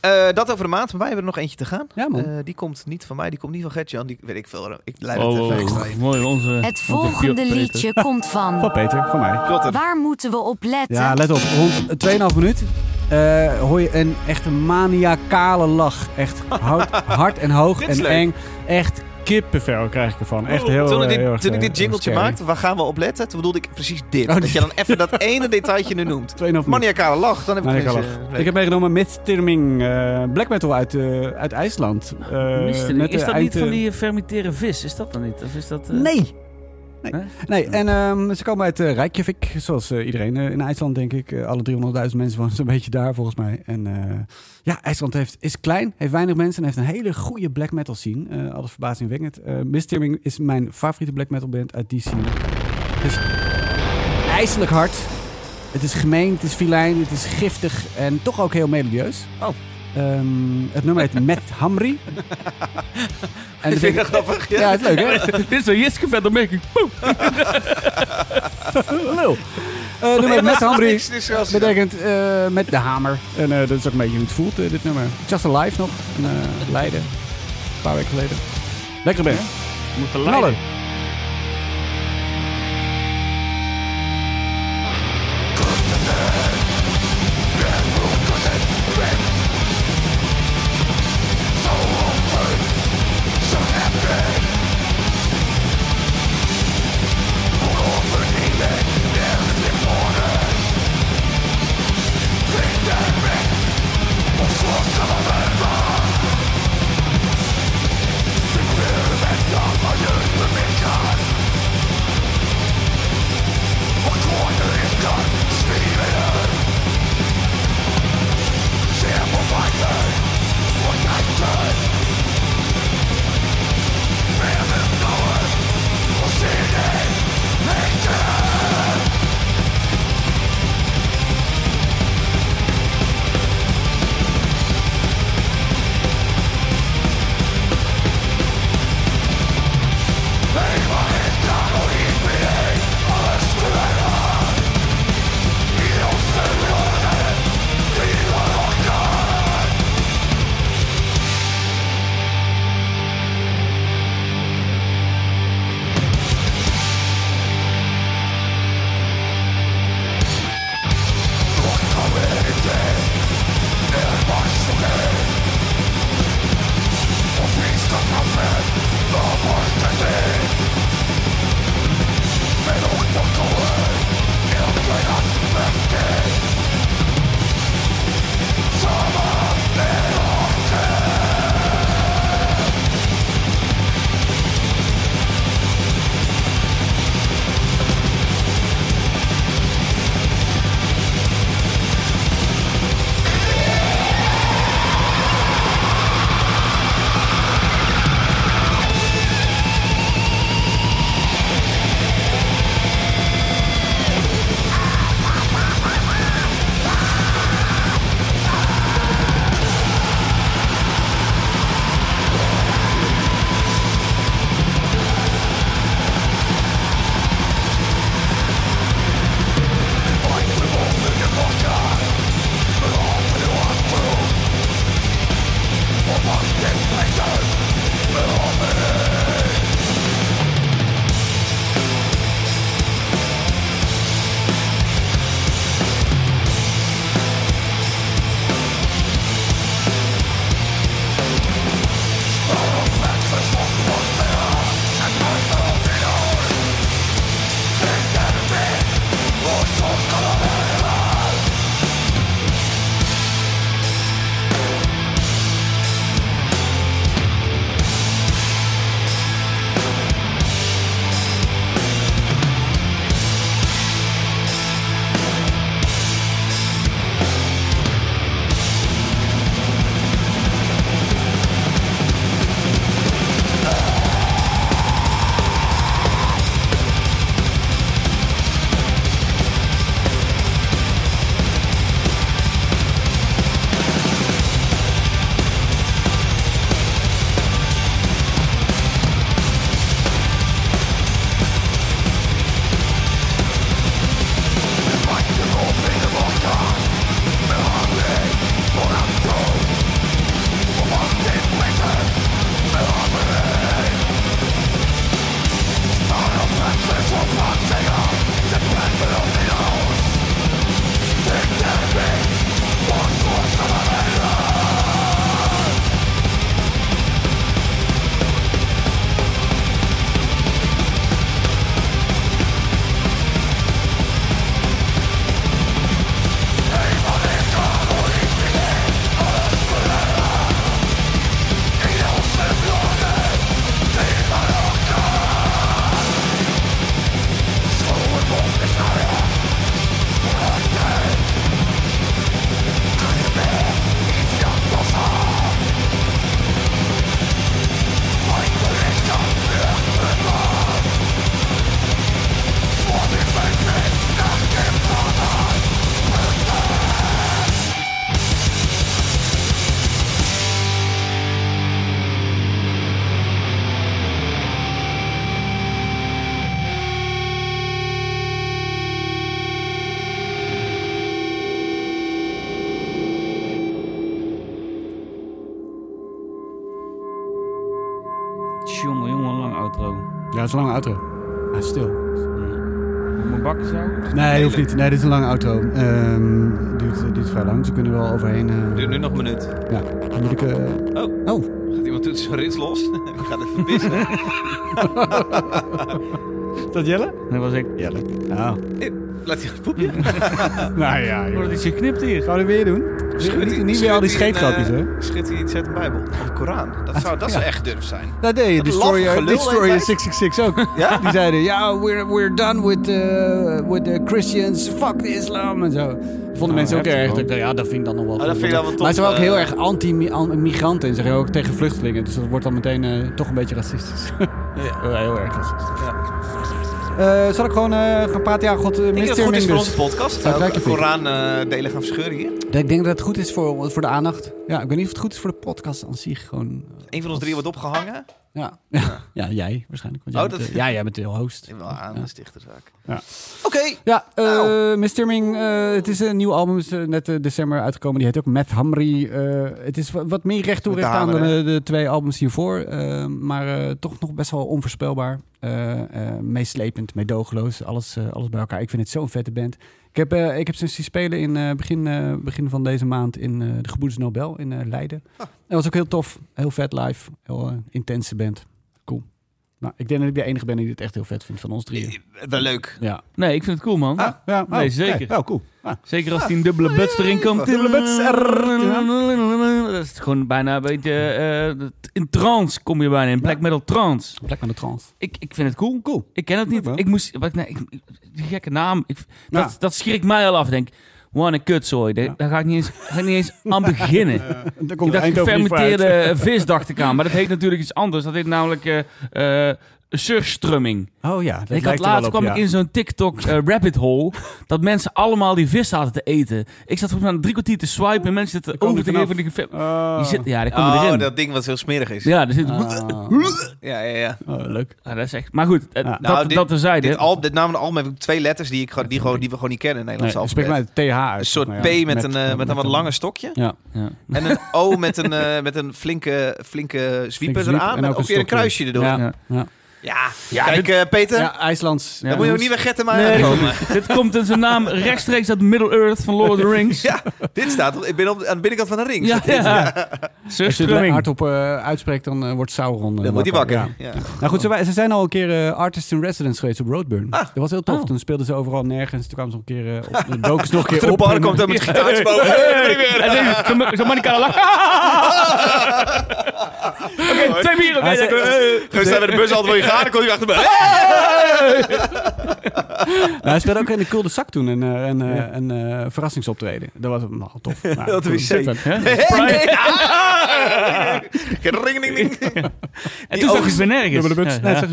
Eh, dat over de maand, maar wij hebben er nog eentje te gaan. Ja, man. Eh, die komt niet van mij, die komt niet van Gertjan. Die weet ik veel. Ik leid het Oh, even oh, extra oh, in. mooi. Onze, Het volgende liedje komt Van van. Peter, van mij. Klopt Waar moeten we op letten? Ja, let op. Rond 2,5 minuut eh, hoor je een echt maniacale lach. Echt hard, (laughs) hard en hoog en leuk. eng. Echt kippenvel krijg ik ervan. Echt heel, toen ik eh, dit, heel erg, toen ik eh, dit jingletje maakte, waar gaan we op letten? Toen bedoelde ik precies dit. Oh, dat je dan even dat (laughs) ene detailtje nu noemt. 2,5 minuut. Maniacale lach, dan heb ik ineens, lach. eh, Ik heb meegenomen Midterming eh black metal uit, eh, uit IJsland. Eh, net, Is eh, dat eind, niet van eh, die fermenteren vis? Is dat dan niet? Of is dat... eh, Nee. Nee. En ehm, ze komen uit eh, Reykjavik, zoals eh, iedereen eh, in IJsland, denk ik. Alle 300.000 mensen wonen (laughs) zo'n beetje daar, volgens mij. En ja, IJsland heeft, is klein, heeft weinig mensen en heeft een hele goede black metal scene. Alles verbazingwekkend. Uh, Misterming is mijn favoriete black metal band uit die scene. Het is ijselijk hard. Het is gemeen, het is filijn, het is giftig en toch ook heel melodieus. Oh. Ehm, het nummer heet Met Hamri. (laughs) en Ik vind dat grappig. ja, het is leuk, hè? (laughs) Dit is een Jiske verder merking. (laughs) Lul. Eh nummer met Hamri betekent eh, met de hamer. En eh, dat is ook een beetje hoe het voelt, dit nummer. Just Alive nog, in Leiden. Een paar weken geleden. Lekker band. Moet te Knallen. leiden. Is een lange auto. Hij is stil. Moet mijn bakken zo? Nee, hoeft niet. Nee, dit is een lange auto. Ehm duurt, duurt vrij lang. Ze kunnen er wel overheen. eh, Duurt nu nog een minuut. Ja, dan moet ik... eh, Oh. Oh, Gaat iemand doet zijn rits los? (laughs) Die gaat even pissen. (laughs) is dat Jelle? Dat was ik. Jelle. Nou, Laat hij een poepje. (laughs) nou ja, joh. wordt iets geknipt hier. Gaan we weer doen? Niet, niet weer al die scheetgrapjes, hè? Schiet hij iets uit de Bijbel? Of de Koran? Dat zou, dat zou echt durf zijn. Dat deed je. Dat Destroyer, laffe gelul Destroyer heet 666 ook. Ja? (laughs) Die zeiden, ja, we're, we're done with, uh, with the Christians. Fuck the islam en zo. Dat vonden Nou, mensen ook erg. dacht, ja, dat vind ik dan nog wel Oh, dat vind ik dan wel tof, Maar ze waren ook eh. heel erg anti-migranten. En zeggen ook tegen vluchtelingen. Dus dat wordt dan meteen eh, toch een beetje racistisch. (laughs) Ja. Ja, heel erg racistisch. Ja. Eh, zal ik gewoon eh, gaan praten? Ja, god, uh, Ik denk dat het goed is voor onze podcast. Even. Koran eh, delen gaan verscheuren hier. Ik denk dat het goed is voor, voor de aandacht. Ja, ik weet niet of het goed is voor de podcast aan zich. Gewoon, Een van ons drie wordt opgehangen. Ja. Ja. (laughs) ja, jij waarschijnlijk. Want jij Oh, bent, dat- eh, ja, jij bent de host. Wel aan Ja. de stichterzaak. Ja. Oké. Ja, Nou. Miss Stirming, eh, het is een nieuw album, is eh, net eh, december uitgekomen. Die heet ook Matt Hamri. Het is wa- wat meer recht toe Met recht aan dan de twee albums hiervoor. maar toch nog best wel onvoorspelbaar. Meeslepend, meedogenloos, alles, alles bij elkaar. Ik vind het zo'n vette band. Ik heb, eh, ik heb ze zien spelen in eh, begin, eh, begin van deze maand in de Gebroeders Nobel in Leiden. Ah. Dat was ook heel tof, heel vet live, heel intense band. Nou, ik denk dat ik de enige ben die dit echt heel vet vindt van ons drieën. Wel leuk. Ja. Nee, ik vind het cool, man. Ah, ja Nee, oh, zeker. oké. Oh, cool. Ah. Zeker als die een dubbele buts erin komt. Dubbele buts, Dat is gewoon bijna een beetje... eh, in trance kom je bijna in. Black metal trance. Plek met de trans. Ik, ik vind het cool. Cool. Ik ken het niet. Ik moest... Wat, nee, ik, ik- die gekke naam. Ik, Ja. dat, dat schrikt mij al af. Ik denk, wat een kutzooi. Daar, daar ga ik niet eens, ga ik niet eens aan (laughs) beginnen. Daar Ik dacht gefermenteerde vis, dacht ik aan. Maar dat heet natuurlijk iets anders. Dat heet namelijk eh eh surstrumming. Oh ja, dat ik had lijkt laatst wel op, kwam ja. ik in zo'n TikTok eh, rabbit hole dat mensen allemaal die vis zaten te eten. Ik zat volgens mij drie kwartier te swipen en mensen zitten komen over te geven. Die Oh. die zit, ja, die komen Oh, erin. dat ding wat heel smerig is. Ja, er zit, Ah. ja, ja. ja. Oh, leuk. Ja, dat is echt. Maar goed, eh, Ja. dat, Nou, dit- dat terzijde. Dit, al, dit naam van album heb ik twee letters die, ik, die, gewoon, die we gewoon niet kennen in het Nee, Nederlands spreek alfabet. mij het TH uit. Een soort P ja, met, een, eh, met, een wat langer stokje. Ja. ja. En een O met een, eh, met een flinke, flinke zwieper zwiep eraan. en ook weer een kruisje erdoor. Ja. Ja, Ja. Kijk dit, eh, Peter. Ja, IJslands. Ja, dan moet je ook niet meer getten maar Nee. aankomen. (laughs) dit komt in zijn naam rechtstreeks uit Middle-earth van Lord of the Rings. (laughs) Ja, dit staat. Ik ben op, aan de binnenkant van de ring. ja. ja. Als je het hardop eh, uitspreekt, dan eh, wordt Sauron Dan wordt hij wakker. Ja. Ja. Nou goed, ze, ze zijn al een keer eh, artist in residence geweest op Roadburn. Ah. Dat was heel tof. Oh. Toen speelden ze overal nergens. Toen kwamen ze nog een keer op. De doken nog een keer (laughs) de op. en- komt hij met boven. En Zo'n zo lach. Oké, twee bieren. Hij Oké, zei- oké. Gewoon staan bij de bus altijd wil je gaan, dan komt hij achter me. (laughs) Nou, hij speelde ook in de Kulde Zak toen. Een, eh, een, eh, een eh, verrassingsoptreden. Dat was (laughs) nou, tof. Nou, Dat toen- wc. super. Ring, ding, ding. (laughs) En toen zag je ze nergens.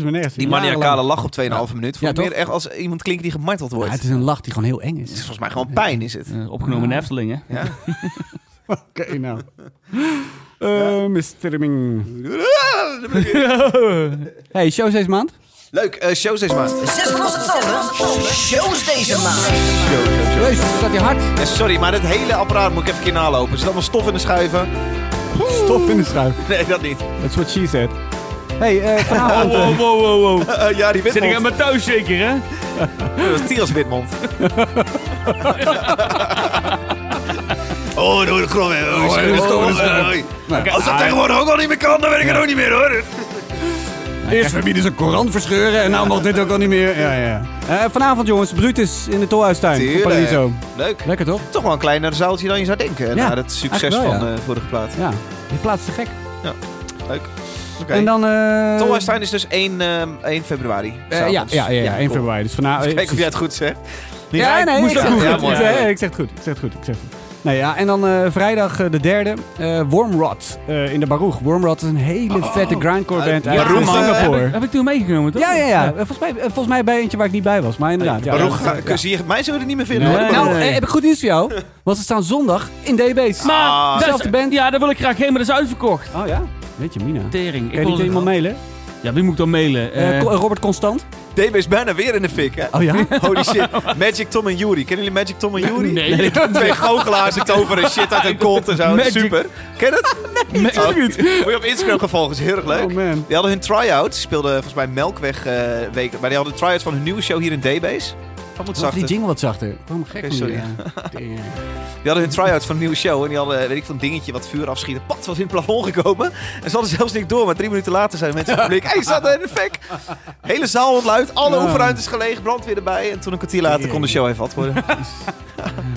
Nee, is. Die maniacale lach op 2,5 minuut. Vond ik meer echt als iemand klinkt die gemarteld wordt. het is een lach die gewoon heel eng Het is is. volgens mij gewoon pijn, is het. Eh, Opgenomen in Efteling, hè? Ja. Oké, nou. Eh Mr. Ming. (laughs) Hey, shows deze maand? Leuk, eh, shows deze maand. Zes losse tanden. Shows deze maand. Jezus, staat hij hard. Eh, sorry, maar dit hele apparaat moet ik even een keer nalopen. Er zit allemaal stof in de schuiven. Stof in de schuif. Nee, dat niet. That's what she said. Hey, eh, vanavond... Wow, eh, wow, wow, wow. (laughs) Eh, ja, die Zit ik aan witmond. mijn thuis zeker, hè? Dat is Tiels witmond. (laughs) dat is toch- oh, Als dat tegenwoordig ook al niet meer kan, dan weet ik het ook niet meer, hoor. Eerst verbieden ze Koran verscheuren en nou mag dit ook al niet meer. Ja, ja. Eh, vanavond jongens, Brutus in de Tolhuistuin van Tuurlijk. Paradiso. Leuk. Lekker toch? Toch wel een kleiner zaaltje dan je zou denken. Ja, na het succes wel, van ja. de vorige plaat. Ja, die plaats is te gek. Leuk. Oké. En dan... eh Tolhuistuin is dus 1, ehm, 1 februari. eh, ja, ja, ja, ja, 1 cool. februari. Dus vanavond... Kijk of jij het goed zegt. Ja, nee, ik zeg het goed. Ja, Ik zeg het goed. Ik zeg het goed. Ik. Nee, ja, en dan eh, vrijdag eh, de derde, eh Wormrot in de Baruch. Wormrot is een hele vette grindcore band uit Baruch, Singapore. Heb, heb ik toen meegenomen, toch? Ja, ja, ja. Volgens mij, volgens mij bij eentje waar ik niet bij was, maar inderdaad. ja, Baruch, ja, ga- ja. zie je, mij zullen we er niet meer vinden. Nee, hoor. Nou, nee. heb ik goed nieuws voor jou. Want ze staan zondag in DB's. Maar, Ah. dat is- Zelfde band. Ja, daar wil ik graag heen, maar dat is uitverkocht. Oh ja? Weet je, Mina. Tering. Kan je niet iemand mailen? Ja, wie moet ik dan mailen? Eh, Eh, Robert Constant? DB is bijna weer in de fik, hè? Oh ja? Holy shit. (laughs) Magic Tom en Yuri. Kennen jullie Magic Tom en Yuri? Nee. (laughs) Twee goochelaars die toveren shit uit hun kont en zo. Magic- Super. Ken je het? Me- (laughs) Oh, Moet je op Instagram gaan volgen. is heel erg leuk. Oh man. Die hadden hun try-outs. Die speelden volgens mij Melkweg eh weken. Maar die hadden try-outs van hun nieuwe show hier in D-Base. Wat moet zachter. die jingle wat zachter. Waarom gek die, sorry. eh, dingen. (laughs) Die hadden hun try-outs van een nieuwe show. En die hadden, weet ik, van een dingetje wat vuur afschieten. Pat, was in het plafond gekomen. En ze hadden zelfs niet door. Maar drie minuten later zijn mensen in het publiek. Hé, staat er in de fik. Hele zaal ontluid. Alle oefenruimtes gelegen. Brandweer erbij. En toen een kwartier later kon de show even wat worden. (laughs)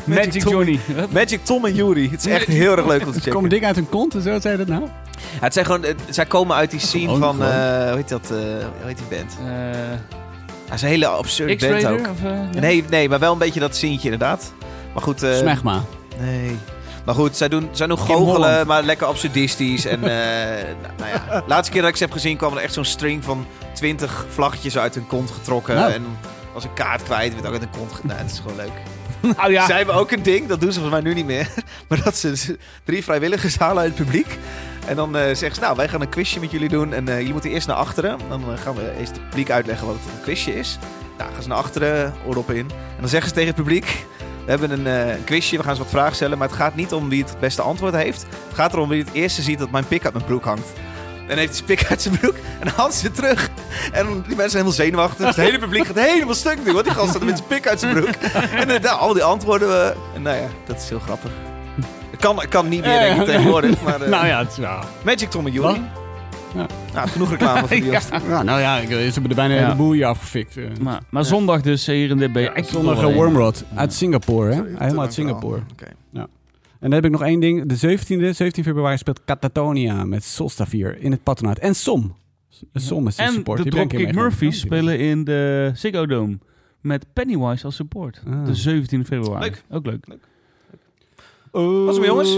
Magic Tom- Johnny. (laughs) Magic Tom en Yuri. Het is echt heel erg leuk om te Er checken. komen dingen uit hun kont en zo, zei dat nou? Ja, het zijn gewoon, het- zij komen uit die scene van, eh, hoe heet dat, eh, hoe heet die band? Eh, Het is een hele absurde band ook. Of, eh? Nee, nee, maar wel een beetje dat zientje inderdaad. Maar goed, eh, Smegma. nee. Maar goed, zij doen, zij doen goochelen, maar lekker absurdistisch. en eh, nou, (laughs) nou ja, laatste keer dat ik ze heb gezien kwam er echt zo'n string van 20 vlaggetjes uit hun kont getrokken. Nou. En was een kaart kwijt, werd ook uit hun kont gedaan. het is gewoon leuk. (laughs) Oh ja. Zij hebben ook een ding, dat doen ze volgens mij nu niet meer. (laughs) Maar dat ze drie vrijwilligers halen uit het publiek. En dan eh, zeggen ze, nou, wij gaan een quizje met jullie doen. En eh, jullie moeten eerst naar achteren. Dan eh, gaan we eerst het publiek uitleggen wat het een quizje is. Nou, gaan ze naar achteren, oordop in. En dan zeggen ze tegen het publiek... We hebben een, quizje, we gaan ze wat vragen stellen. Maar het gaat niet om wie het beste antwoord heeft. Het gaat erom wie het eerste ziet dat mijn pik uit mijn broek hangt. En heeft hij pik uit zijn broek. En haalt ze terug. En die mensen zijn helemaal zenuwachtig. Dus het hele publiek gaat helemaal stuk nu. Want die gast staat met zijn pik uit zijn broek. En nou, al die antwoorden. we en nou ja, dat is heel grappig. Het kan, kan niet meer, denk ik, tegenwoordig. Maar, (laughs) eh, Nou ja, het is ja. Magic Tom en? Nou, genoeg reclame voor (laughs) die gast. Ja, nou ja, ik, ze hebben er bijna een Ja. heleboel hier afgefikt. eh. Maar, maar zondag dus hier in de je echt Zondag eh, Wormrod uit Singapore, hè? Helemaal uit Singapore. Oké. En dan heb ik nog één ding. De 17e, 17 februari speelt Catatonia met Solstafir in het patronaat. En Som. Som is de En support. de een Dropkick. Murphys spelen in de Ziggo Dome. Met Pennywise als support. Ah. De 17 februari. Leuk. Ook leuk. Oh, Was hem, jongens?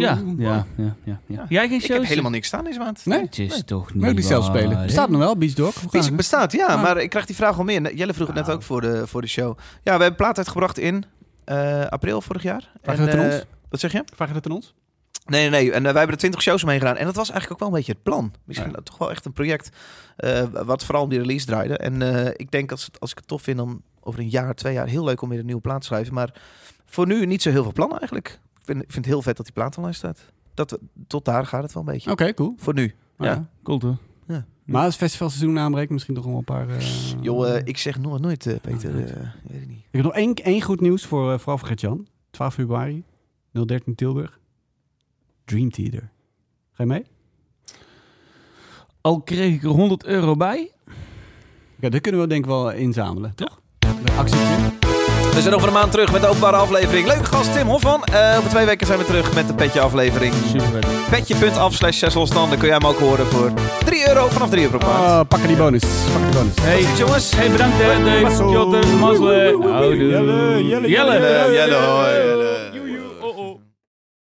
Ja, ja, ja, ja, ja. Ja. Jij geen Ik heb shows? helemaal niks staan deze maand. Nee? Het is toch niet ik die zelf waar, spelen? Bestaat nog wel, Beach Dog? We? bestaat, ja, Ah. maar ik krijg die vraag al meer. Jelle vroeg het net Nou. ook voor de, voor de show. Ja, we hebben plaat uitgebracht in eh, april vorig jaar. Vraag je dat aan eh, ons? Wat zeg je? Vraag je dat aan ons? Nee, nee, nee. En eh, wij hebben er 20 shows omheen gedaan. En dat was eigenlijk ook wel een beetje het plan. Misschien Ja. toch wel echt een project eh, wat vooral om die release draaide. En eh, ik denk als, het, als ik het tof vind, dan over een jaar, twee jaar heel leuk om weer een nieuwe plaat te schrijven. Maar voor nu niet zo heel veel plannen eigenlijk. Ik vind, ik vind het heel vet dat die plaat online staat. Dat, tot daar gaat het wel een beetje. Oké, cool. Voor nu. Ja. Ja. Cool toch? Maar als het festivalseizoen aanbreekt, misschien toch wel een paar... eh, Joh, eh, ik zeg nooit, nooit eh, Peter. eh, weet ik niet. Ik heb nog één, één goed nieuws voor, uh, vooral voor Gert-Jan. 12 februari, 013 Tilburg. Dream Theater. Ga je mee? Al kreeg ik er 100 euro bij. Ja, dat kunnen we denk ik wel inzamelen, toch? Een actietje. We zijn over een maand terug met de openbare aflevering. Leuke gast Tim Hofman. Eh over twee weken zijn we terug met de Petje aflevering. Super. Petje.af slash 6 losstanden. Kun jij hem ook horen voor 3 euro vanaf 3 euro per maand. Oh, pakken die bonus. Pakken die bonus. Hey, Tot ziens, jongens. hey bedankt Dave. Jotten, Mazle. Jelle, Jelle, Jelle. Jelle, Jelle.